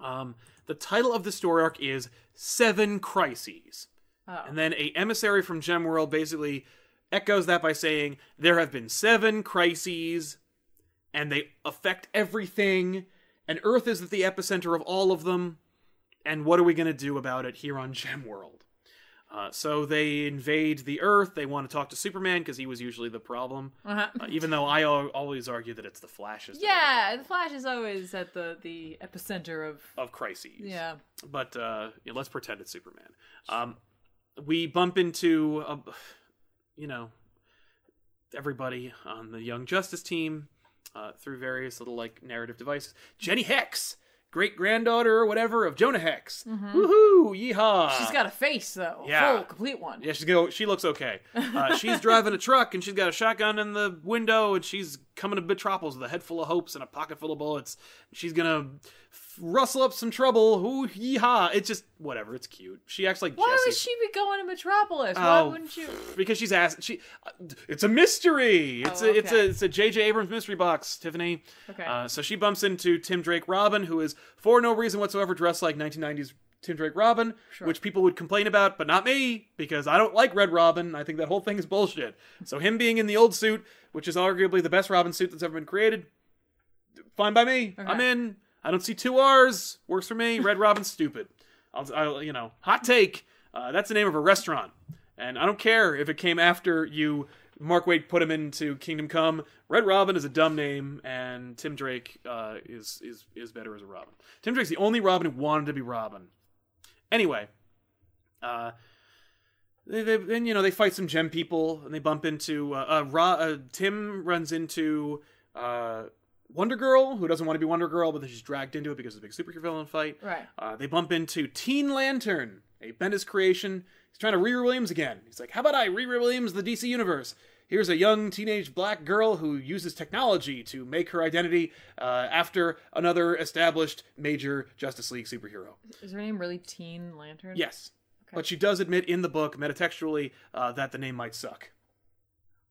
Um, the title of the story arc is Seven Crises. Oh. And then a emissary from Gemworld basically echoes that by saying there have been seven crises and they affect everything and Earth is at the epicenter of all of them. And what are we going to do about it here on Gemworld? Uh, so they invade the Earth. They want to talk to Superman because he was usually the problem. Uh-huh. Uh, even though I al- always argue that it's the Flash's yeah, the Flash is always at the the epicenter of of crises. yeah. but uh, let's pretend it's Superman. Um, we bump into, uh, you know, everybody on the Young Justice team uh, through various little like narrative devices. Jenny Hex, great granddaughter or whatever of Jonah Hex. Woohoo! Yeehaw! Mm-hmm. She's got a face though, Yeah. full complete one. Yeah, she's go. She looks okay. Uh, she's driving a truck and she's got a shotgun in the window and she's coming to Metropolis with a head full of hopes and a pocket full of bullets. She's gonna rustle up some trouble. Ooh, yeehaw! It's just whatever. It's cute. She acts like Why Jessie would she be going to Metropolis? Why Oh, wouldn't you? because she's asked. She. uh, It's a mystery. It's Oh, a it's a okay. it's a J.J. Abrams mystery box. Tiffany. Okay. Uh, so she bumps into Tim Drake Robin, who is for no reason whatsoever dressed like 1990s Tim Drake Robin, Sure. which people would complain about, but not me because I don't like Red Robin. I think that whole thing is bullshit. So him being in the old suit, which is arguably the best Robin suit that's ever been created, fine by me. I'm in. I don't see two R's. Works for me. Red Robin's stupid. I'll, I'll you know, hot take. Uh, that's the name of a restaurant, and I don't care if it came after you. Mark Waid put him into Kingdom Come. Red Robin is a dumb name, and Tim Drake uh, is is is better as a Robin. Tim Drake's the only Robin who wanted to be Robin. Anyway, uh, they, they then you know they fight some gem people, and they bump into uh, uh, Ra, uh Tim runs into uh, Wonder Girl, who doesn't want to be Wonder Girl, but then she's dragged into it because of the big superhero villain fight. Right. Uh, they bump into Teen Lantern, a Bendis creation. He's trying to Riri Williams again. He's like, "How about I Riri Williams the DC universe?" Here's a young teenage black girl who uses technology to make her identity uh, after another established major Justice League superhero. Is her name really Teen Lantern? Yes, Okay. but she does admit in the book, metatextually, uh, that the name might suck,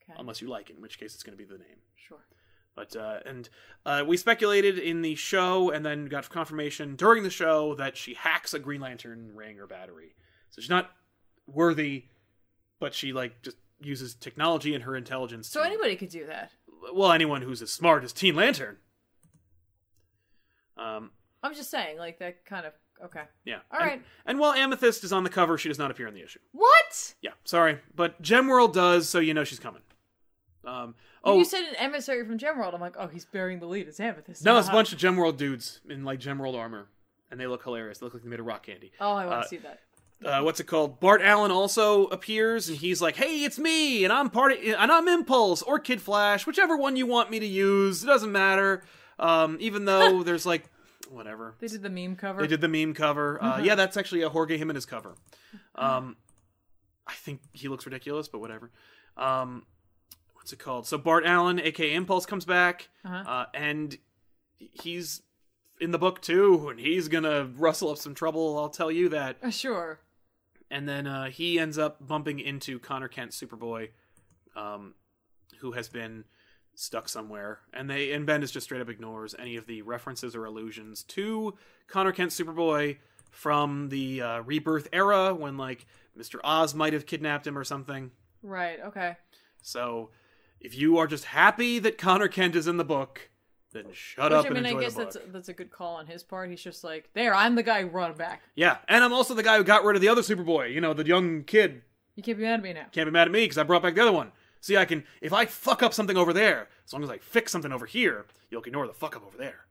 Okay. unless you like it, in which case it's going to be the name. sure. But uh, and uh, we speculated in the show, and then got confirmation during the show that she hacks a Green Lantern ring or battery. So she's not worthy, but she like just uses technology and her intelligence. So to, anybody could do that. well, anyone who's as smart as Teen Lantern. Um, I'm just saying, like that kind of. Okay. yeah. All and, right. And while Amethyst is on the cover, she does not appear in the issue. What? Yeah, sorry, but Gemworld does, so you know she's coming. Um, When oh, you said an emissary from Gemworld, I'm like, oh, he's bearing the lead. It's Amethyst. no, it's a bunch of Gemworld dudes in like Gemworld armor, and they look hilarious. They look like they made of rock candy. Oh, I want uh, to see that. uh, what's it called? Bart Allen also appears, and he's like, "Hey, it's me, and I'm part of, and I'm Impulse or Kid Flash, whichever one you want me to use. It doesn't matter. Um, even though there's like, whatever. They did the meme cover. They did the meme cover. Uh, yeah, that's actually a Jorge Jimenez cover. Um, I think he looks ridiculous, but whatever. Um, what's it called? So Bart Allen, aka Impulse, comes back, Uh-huh. uh, and he's in the book too, and he's gonna rustle up some trouble. I'll tell you that. Uh, sure. And then uh, he ends up bumping into Connor Kent, Superboy, um, who has been stuck somewhere. And they and Bendis just straight up ignores any of the references or allusions to Connor Kent, Superboy from the uh, Rebirth era when like Mr. Oz might have kidnapped him or something. Right. Okay. So if you are just happy that Connor Kent is in the book, then shut Which up I mean, I guess that's that's a good call on his part. He's just like, there, I'm the guy who brought him back. Yeah, and I'm also the guy who got rid of the other Superboy. You know, the young kid You can't be mad at me now. Can't be mad at me because I brought back the other one. See, I can if I fuck up something over there, as long as I fix something over here, you'll ignore the fuck up over there.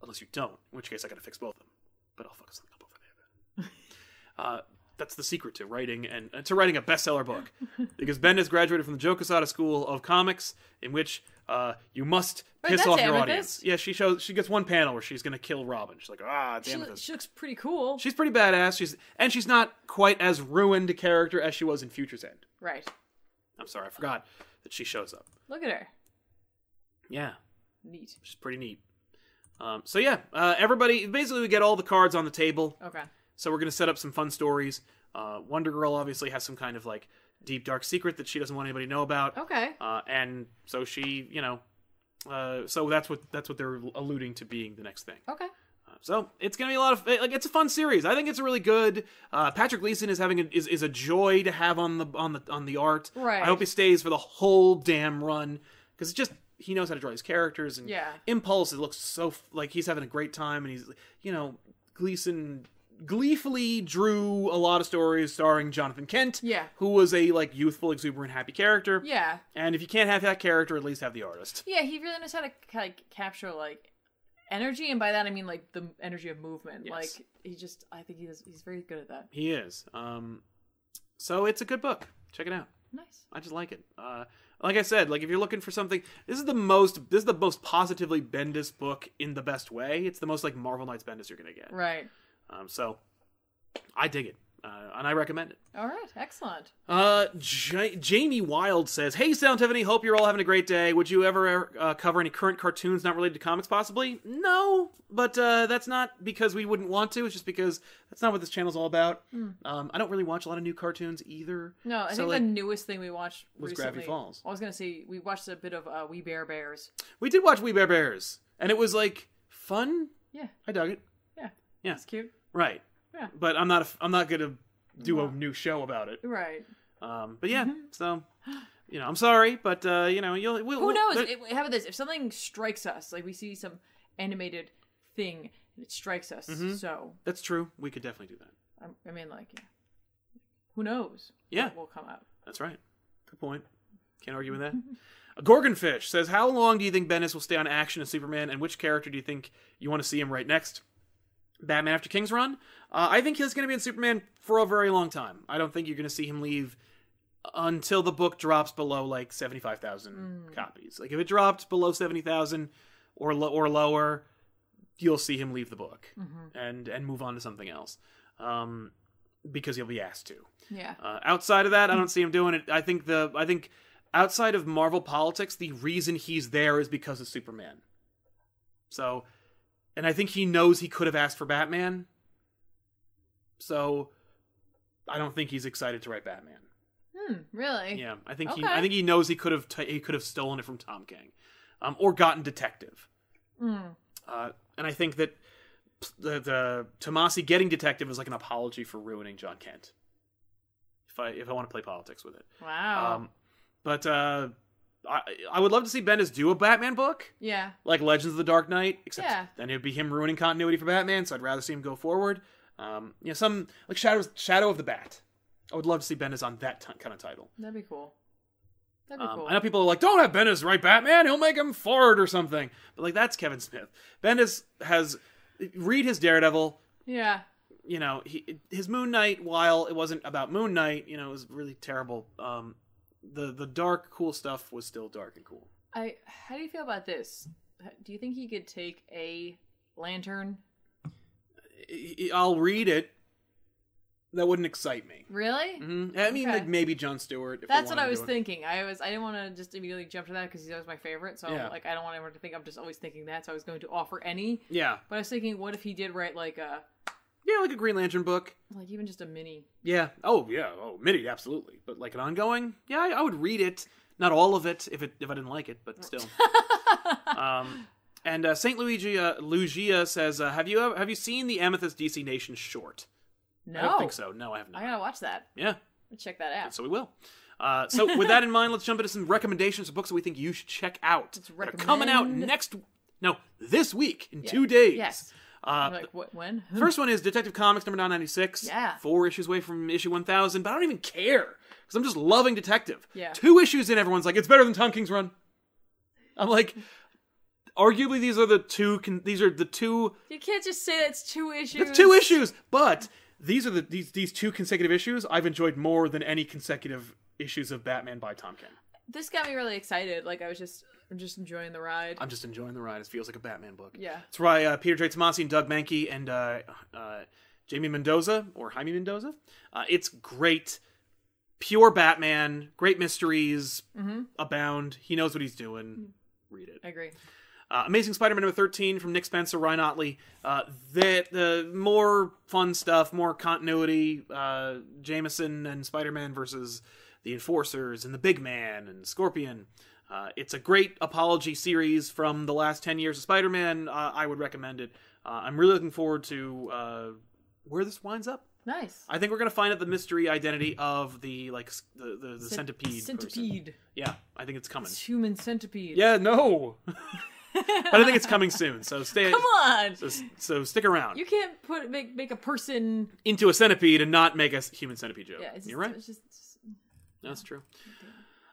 Unless you don't, in which case I gotta fix both of them. But I'll fuck something up over there. Uh, that's the secret to writing and uh, to writing a bestseller book, because Ben has graduated from the Joe Quesada School of Comics, in which uh, you must Wait, piss that's off your Amethyst? audience. Yeah, she shows she gets one panel where she's gonna kill Robin. She's like, ah, She, damn loo- it. she looks pretty cool. She's pretty badass. She's and she's not quite as ruined a character as she was in Future's End. right. I'm sorry, I forgot that she shows up. Look at her. Yeah, Neat. She's pretty neat. Um, so yeah, uh, everybody basically we get all the cards on the table. Okay. So we're gonna set up some fun stories. Uh, Wonder Girl obviously has some kind of like deep dark secret that she doesn't want anybody to know about, Okay. uh, and so she, you know, uh, so that's what that's what they're alluding to being the next thing. Okay. Uh, So it's gonna be a lot of like it's a fun series. I think it's really good. Uh, Patrick Gleason is having a, is is a joy to have on the on the on the art. Right. I hope he stays for the whole damn run because it's just he knows how to draw his characters and Yeah. Impulse. It looks so like he's having a great time, and he's you know Gleason gleefully drew a lot of stories starring Jonathan Kent, Yeah. who was a like youthful, exuberant, happy character. Yeah. And if you can't have that character, at least have the artist. Yeah, he really knows how to like capture like energy, and by that I mean like the energy of movement. Yes. Like he just, I think he's he's very good at that. He is. Um, so it's a good book. Check it out. Nice. I just like it. Uh, like I said, like if you're looking for something, this is the most this is the most positively Bendis book in the best way. It's the most like Marvel Knights Bendis you're gonna get. Right. Um, so I dig it, uh, and I recommend it. All right. Excellent. Uh, J- Jamie Wild says, "Hey, Sound Tiffany, hope you're all having a great day. Would you ever uh, cover any current cartoons not related to comics? Possibly, no, but uh, that's not because we wouldn't want to. It's just because that's not what this channel's all about. Um, I don't really watch a lot of new cartoons either. No, I So, think like, the newest thing we watched was recently, Gravity Falls. I was gonna say we watched a bit of uh, We Bare Bears. We did watch We Bare Bears, and it was like fun. Yeah. I dug it. Yeah. Yeah. It's cute. Right. Yeah. But I'm not. I'm not gonna do a new show about it. Right. Um. But yeah. So, you know, I'm sorry, but uh, you know, you'll. We'll, Who we'll- knows? there- how about this? If something strikes us, like we see some animated thing and it strikes us, Mhm. so that's true. We could definitely do that. um, I mean, like, yeah. who knows? Yeah. will come out. That's right. Good point. Can't argue with that. A Gorgonfish says, "How long do you think Bendis will stay on action as Superman, and which character do you think you want to see him right next? Batman after King's Run? Uh, I think he's going to be in Superman for a very long time. I don't think you're going to see him leave until the book drops below like seventy five thousand copies. Like if it dropped below seventy thousand or lo- or lower, you'll see him leave the book and and move on to something else, um, because he'll be asked to." Yeah. Uh, outside of that, I don't see him doing it. I think the I think outside of Marvel politics, the reason he's there is because of Superman. So, and I think he knows he could have asked for Batman. So, I don't think he's excited to write Batman. Hmm. Really? Yeah, I think he I think he knows he could have t- he could have stolen it from Tom King, um, or gotten Detective. Hmm. Uh, and I think that the the Tomasi getting Detective is like an apology for ruining Jon Kent. If I if I want to play politics with it. Wow. Um, but uh, I I would love to see Bendis do a Batman book yeah. like Legends of the Dark Knight, except Yeah. then it'd be him ruining continuity for Batman. So I'd rather see him go forward. Um, you know, some like Shadows Shadow of the Bat. I would love to see Bendis on that t- kind of title. That'd be cool. That'd be Um, cool. I know people are like, "Don't have Bendis write Batman; he'll make him fart or something." But like, that's Kevin Smith. Bendis has read his Daredevil. yeah. You know, he, his Moon Knight. While it wasn't about Moon Knight, you know, it was really terrible. Um, the the dark, cool stuff was still dark and cool. I. How do you feel about this? Do you think he could take a lantern? I'll read it. That wouldn't excite me. Really? hmm I mean, Okay. like maybe John Stewart. if That's what I was it. thinking. I was. I didn't want to just immediately jump to that because he's always my favorite. So Yeah. like, I don't want everyone to think I'm just always thinking that. So I was going to offer any. Yeah, But I was thinking, what if he did write like a yeah, like a Green Lantern book. like even just a mini? Yeah. Oh, yeah. Oh, mini, absolutely. But like an ongoing, yeah, I, I would read it. Not all of it, if it if I didn't like it, but still. um, and uh, Saint Luigi uh, Lugia says, uh, "Have you ever, have you seen the Amethyst DC Nation short?" No. I don't think so. No, I have not. I gotta watch that. Yeah, check that out. so we will. Uh, so with that in mind, let's jump into some recommendations of books that we think you should check out. That are coming out recommend- next. No, this week in two days. Yes. Uh, like what? When? First one is Detective Comics number 996. Yeah. Four issues away from issue 1000, but I don't even care because I'm just loving Detective. Yeah. Two issues in, everyone's like, it's better than Tom King's run. I'm like, arguably these are the two. Con- these are the two. you can't just say that's two issues. It's two issues, but these are the these these two consecutive issues I've enjoyed more than any consecutive issues of Batman by Tom King. This got me really excited. Like I was just, I'm just enjoying the ride. I'm just enjoying the ride. It feels like a Batman book. yeah. It's why uh, Peter J. Tomasi and Doug Mahnke and uh, uh, Jamie Mendoza or Jaime Mendoza. Uh, it's great, pure Batman. Great mysteries Mm-hmm. abound. He knows what he's doing. Read it. I agree. Uh, Amazing Spider-Man number thirteen from Nick Spencer, Ryan Ottley. Uh, the the more fun stuff, more continuity. Uh, Jameson and Spider-Man versus the Enforcers and the Big Man and Scorpion. Uh, it's a great apology series from the last ten years of Spider-Man. Uh, I would recommend it. Uh, I'm really looking forward to uh, where this winds up. Nice. I think we're gonna find out the mystery identity of the like the the, the Cent- centipede. person. Centipede. Yeah, I think it's coming. It's human centipede. Yeah, no. but I think it's coming soon. So stay. Come on. So, so stick around You can't put make make a person. into a centipede and not make a human centipede joke. Yeah, it's just, You're right. It's just, it's just- That's true.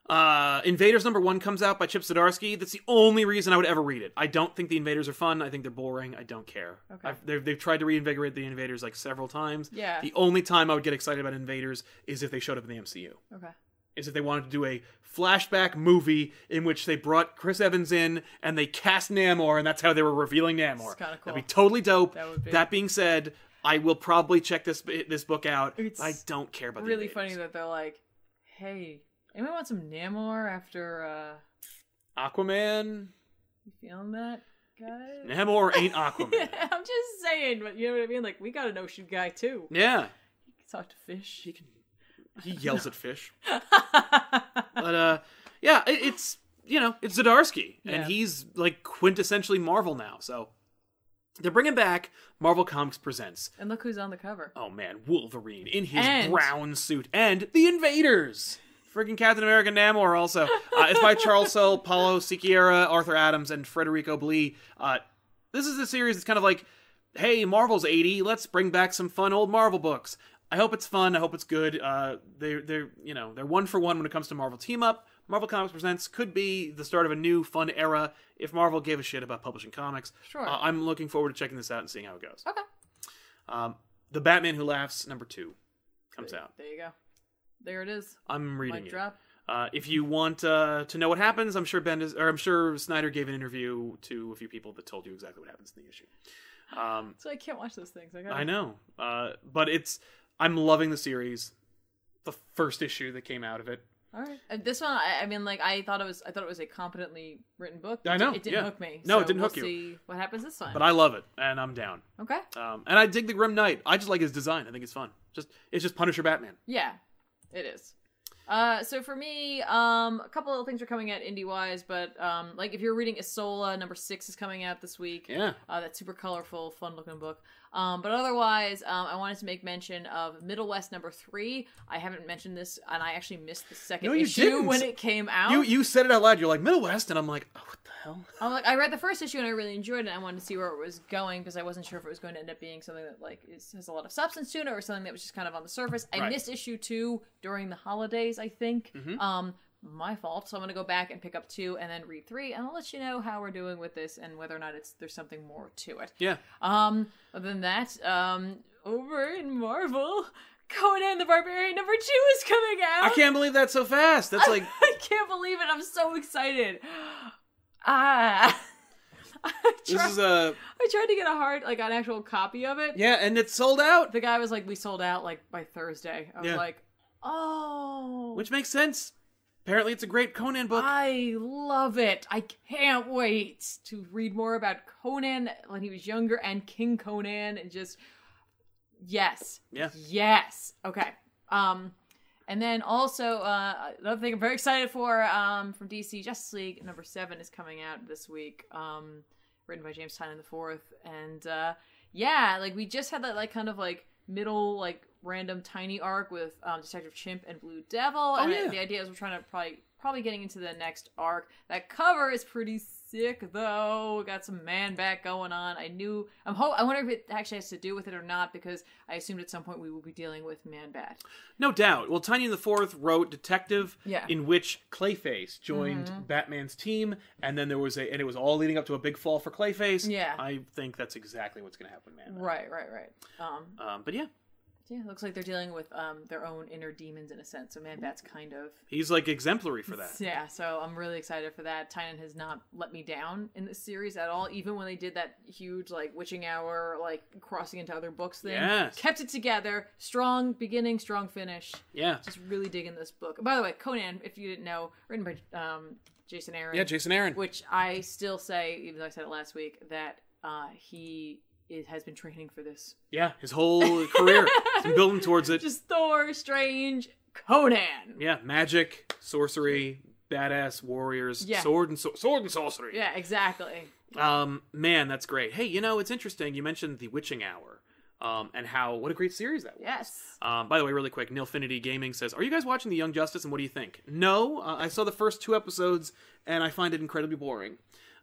Uh, Invaders number one comes out by Chip Zdarsky. That's the only reason I would ever read it. I don't think the Invaders are fun. I think they're boring. I don't care. Okay. I've, they've, they've tried to reinvigorate the Invaders like several times. Yeah. The only time I would get excited about Invaders is if they showed up in the MCU. okay. Is if they wanted to do a flashback movie in which they brought Chris Evans in and they cast Namor, and that's how they were revealing Namor. cool. That'd be totally dope. That would be. That being said, I will probably check this this book out. It's I don't care about the Really funny that they're like, "Hey, anyone want some Namor after uh Aquaman. you feeling that, guys?" Namor ain't Aquaman. I'm just saying, but you know what I mean. Like, we got an ocean guy too. yeah, He can talk to fish. he can. He yells at fish, but uh, yeah, it, it's you know it's Zdarsky, and he's like quintessentially Marvel now. So they're bringing back Marvel Comics Presents. and look who's on the cover. Oh man, Wolverine in his And- brown suit, and the Invaders. Freaking Captain America Namor also. Uh, it's by Charles Soule, Paulo Siqueira, Arthur Adams, and Federico Blee. Uh, this is a series that's kind of like, hey, Marvel's 80, let's bring back some fun old Marvel books. I hope it's fun. I hope it's good. Uh, they're they're you know they're one for one when it comes to Marvel team up. Marvel Comics Presents could be the start of a new fun era if Marvel gave a shit about publishing comics. Sure. Uh, I'm looking forward to checking this out and seeing how it goes. Okay. Um, the Batman Who Laughs number two comes out. There you go. There it is. I'm reading Mic it. drop. Uh, if you want uh, to know what happens, I'm sure Bendis, or I'm sure Snyder gave an interview to a few people that told you exactly what happens in the issue. Um, So I can't watch those things. I, gotta... I know, uh, but it's I'm loving the series. The first issue that came out of it. All right. And this one, I, I mean, like I thought it was. I thought it was a competently written book. I know, It didn't yeah. hook me. No, it didn't we'll hook you. See what happens this time. But I love it, and I'm down. okay. Um, and I dig the Grim Knight. I just like his design. I think it's fun. Just it's just Punisher Batman. Yeah, it is. Uh, so for me, um, a couple of things are coming out indie wise, but um, like if you're reading Isola, number six is coming out this week. Yeah. Uh, that super colorful, fun looking book. Um, but otherwise, um, I wanted to make mention of Middlewest number three. I haven't mentioned this, and I actually missed the second No, you issue didn't. when it came out. You you said it out loud. You're like Middlewest, and I'm like, oh, hell? I'm like, I read the first issue and I really enjoyed it. I wanted to see where it was going because I wasn't sure if it was going to end up being something that like is, has a lot of substance to it or something that was just kind of on the surface. I Right. missed issue two during the holidays, I think. Mhm. Um, my fault. So I'm gonna go back and pick up two and then read three, and I'll let you know how we're doing with this and whether or not it's there's something more to it. Yeah. Um, other than that, um, over in Marvel, Conan the Barbarian number two is coming out. I can't believe that so fast. That's like I can't believe it. I'm so excited. Ah. I this tried, is a I tried to get a hard, like, an actual copy of it. yeah, and it's sold out, The guy was like, we sold out, like, by Thursday. I was Yeah. like, oh. which makes sense. Apparently, it's a great Conan book. I love it. I can't wait to read more about Conan when he was younger and King Conan and just yes. Yeah. Yes. Okay. Um and then also uh another thing I'm very excited for um from DC Justice League number 7 is coming out this week. Um written by James Tynion the fourth and uh yeah, like we just had that like kind of like middle like random tiny arc with um, Detective Chimp and Blue Devil. and Oh, yeah. the idea is we're trying to probably probably getting into the next arc. That cover is pretty sick though. We got some man bat going on. I knew I'm ho- I wonder if it actually has to do with it or not because I assumed at some point we will be dealing with man bat. No doubt. Well, Tynion the Fourth wrote Detective, Yeah. Mm-hmm. in which Clayface joined Batman's team, and then there was a, and it was all leading up to a big fall for Clayface. Yeah. I think that's exactly what's going to happen, man. Right, right, right. Um Um, but yeah, yeah, it looks like they're dealing with um their own inner demons in a sense. So man bat's kind of he's like exemplary for that. Yeah, so I'm really excited for that. Tynion has not let me down in this series at all. Even when they did that huge like witching hour, like crossing into other books thing, Yes. kept it together. Strong beginning, strong finish. Yeah, Just really digging this book. By the way, Conan, if you didn't know, written by um, Jason Aaron. yeah, Jason Aaron. Which I still say, even though I said it last week, that uh, he is, has been training for this. Yeah, his whole career, he's been building towards it. Just Thor, Strange, Conan. Yeah, magic, sorcery, badass warriors, Yeah. sword and so- sword and sorcery. Yeah, exactly. Um, man, that's great. Hey, you know, it's interesting. You mentioned the witching hour. um, and how what a great series that was. Yes. Um, by the way, really quick, Nilfinity Gaming says, "Are you guys watching The Young Justice, and what do you think?" No, uh, I saw the first two episodes, and I find it incredibly boring.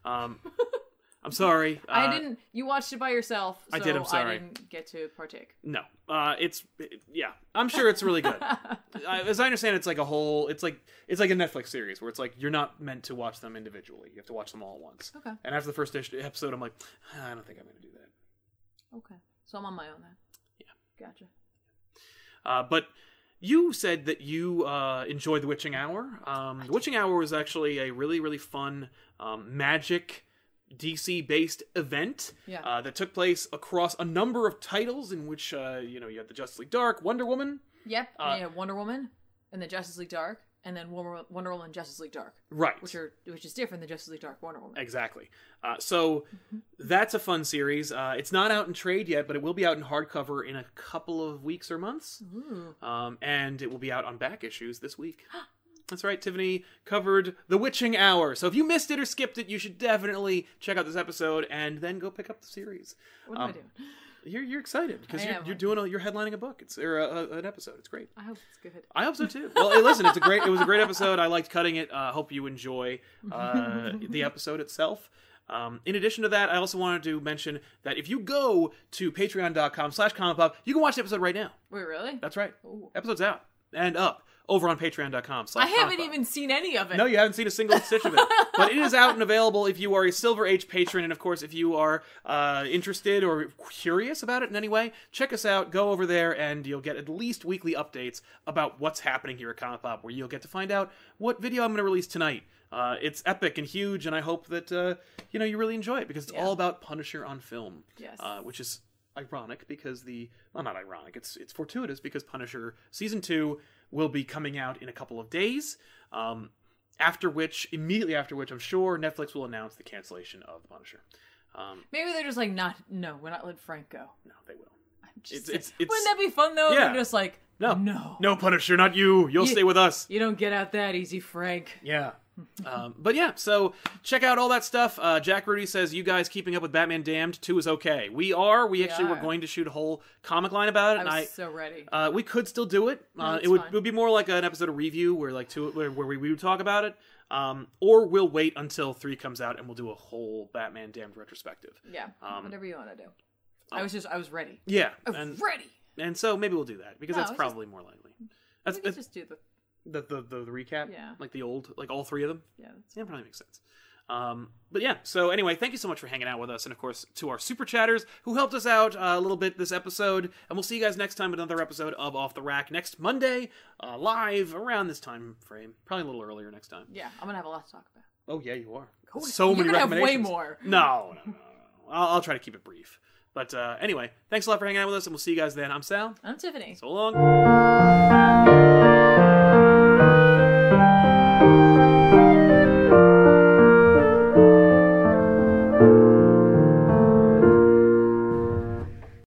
Um, I'm sorry. Uh, I didn't. You watched it by yourself. So I did, I'm sorry. I didn't get to partake. No, uh, it's it- yeah. I'm sure it's really good. I, as I understand, it's like a whole. It's like it's like a Netflix series where it's like you're not meant to watch them individually. You have to watch them all at once. Okay. And after the first episode, I'm like, "Ah, I don't think I'm going to do that. Okay. So I'm on my own then. Yeah. Gotcha. Uh, but you said that you uh, enjoyed The Witching Hour. Um, the Witching Hour was actually a really, really fun um, magic DC based event Yeah. uh, that took place across a number of titles in which, uh, you know, you had the Justice League Dark, Wonder Woman. Yep. Uh, have Wonder Woman and then Justice League Dark and then Wonder Wonder Woman and Justice League Dark, Right. which are which is different than Justice League Dark Wonder Woman. Exactly. Uh, so that's a fun series. Uh, it's not out in trade yet, but it will be out in hardcover in a couple of weeks or months. Um, and it will be out on back issues this week. That's right, Tiffany covered The Witching Hour. So if you missed it or skipped it, you should definitely check out this episode and then go pick up the series. What am Um, I doing? You're, you're excited because you're, you're doing a, you're headlining a book. It's or a, a, an episode. It's great. I hope it's good. I hope so too. Well, hey, listen, it's a great. It was a great episode. I liked cutting it. I uh, hope you enjoy uh, the episode itself. Um, in addition to that, I also wanted to mention that if you go to patreon.com slash comic pop, you can watch the episode right now. Wait, really? That's right. Ooh. Episode's out and up over on patreon.com I haven't even seen any of it. No, you haven't seen a single stitch of it. But it is out and available if you are a Silver Age patron. And of course, if you are uh, interested or curious about it in any way, check us out. Go over there and you'll get at least weekly updates about what's happening here at Comic Pop, where you'll get to find out what video I'm going to release tonight. Uh, it's epic and huge, and I hope that uh, you know you really enjoy it because it's Yeah. all about Punisher on film. Yes. Uh, which is ironic because the well, not ironic. It's it's fortuitous because Punisher season two will be coming out in a couple of days. Um, after which, immediately after which, I'm sure Netflix will announce the cancellation of the Punisher. Um, Maybe they're just like not. No, we're not letting Frank go. no, they will. I'm just, It's- it's- it's- wouldn't that be fun though? Yeah. They're just like No, no, no Punisher, not you. You'll You- stay with us. You don't get out that easy, Frank. Yeah. Um, but yeah, so check out all that stuff. Uh, Jack Rudy says you guys keeping up with Batman Damned two is okay. We are. We actually were going to shoot a whole comic line about it, I and was I so ready. Uh, we could still do it. Uh, it would it would be more like an episode of review where like two where, where we, we would talk about it. Um, or we'll wait until three comes out and we'll do a whole Batman Damned retrospective. yeah, um, whatever you want to do. I was just, I was ready. Yeah, I was and ready. and so maybe we'll do that because No, that's it's just- probably more likely. That's, We could just do the. The, the, the the recap. Yeah. like the old like all three of them. Yeah, that's Yeah, probably makes sense. Um, but yeah, so anyway, thank you so much for hanging out with us, and of course to our super chatters who helped us out uh, a little bit this episode. And we'll see you guys next time with another episode of Off the Rack next Monday, uh, live around this time frame, probably a little earlier next time. yeah. I'm gonna have a lot to talk about. Oh yeah, you are. Oh, so you're many have way more. No, no, no, no. no. I'll, I'll try to keep it brief. But uh, anyway, thanks a lot for hanging out with us, and we'll see you guys then. I'm Sal. I'm Tiffany. So long.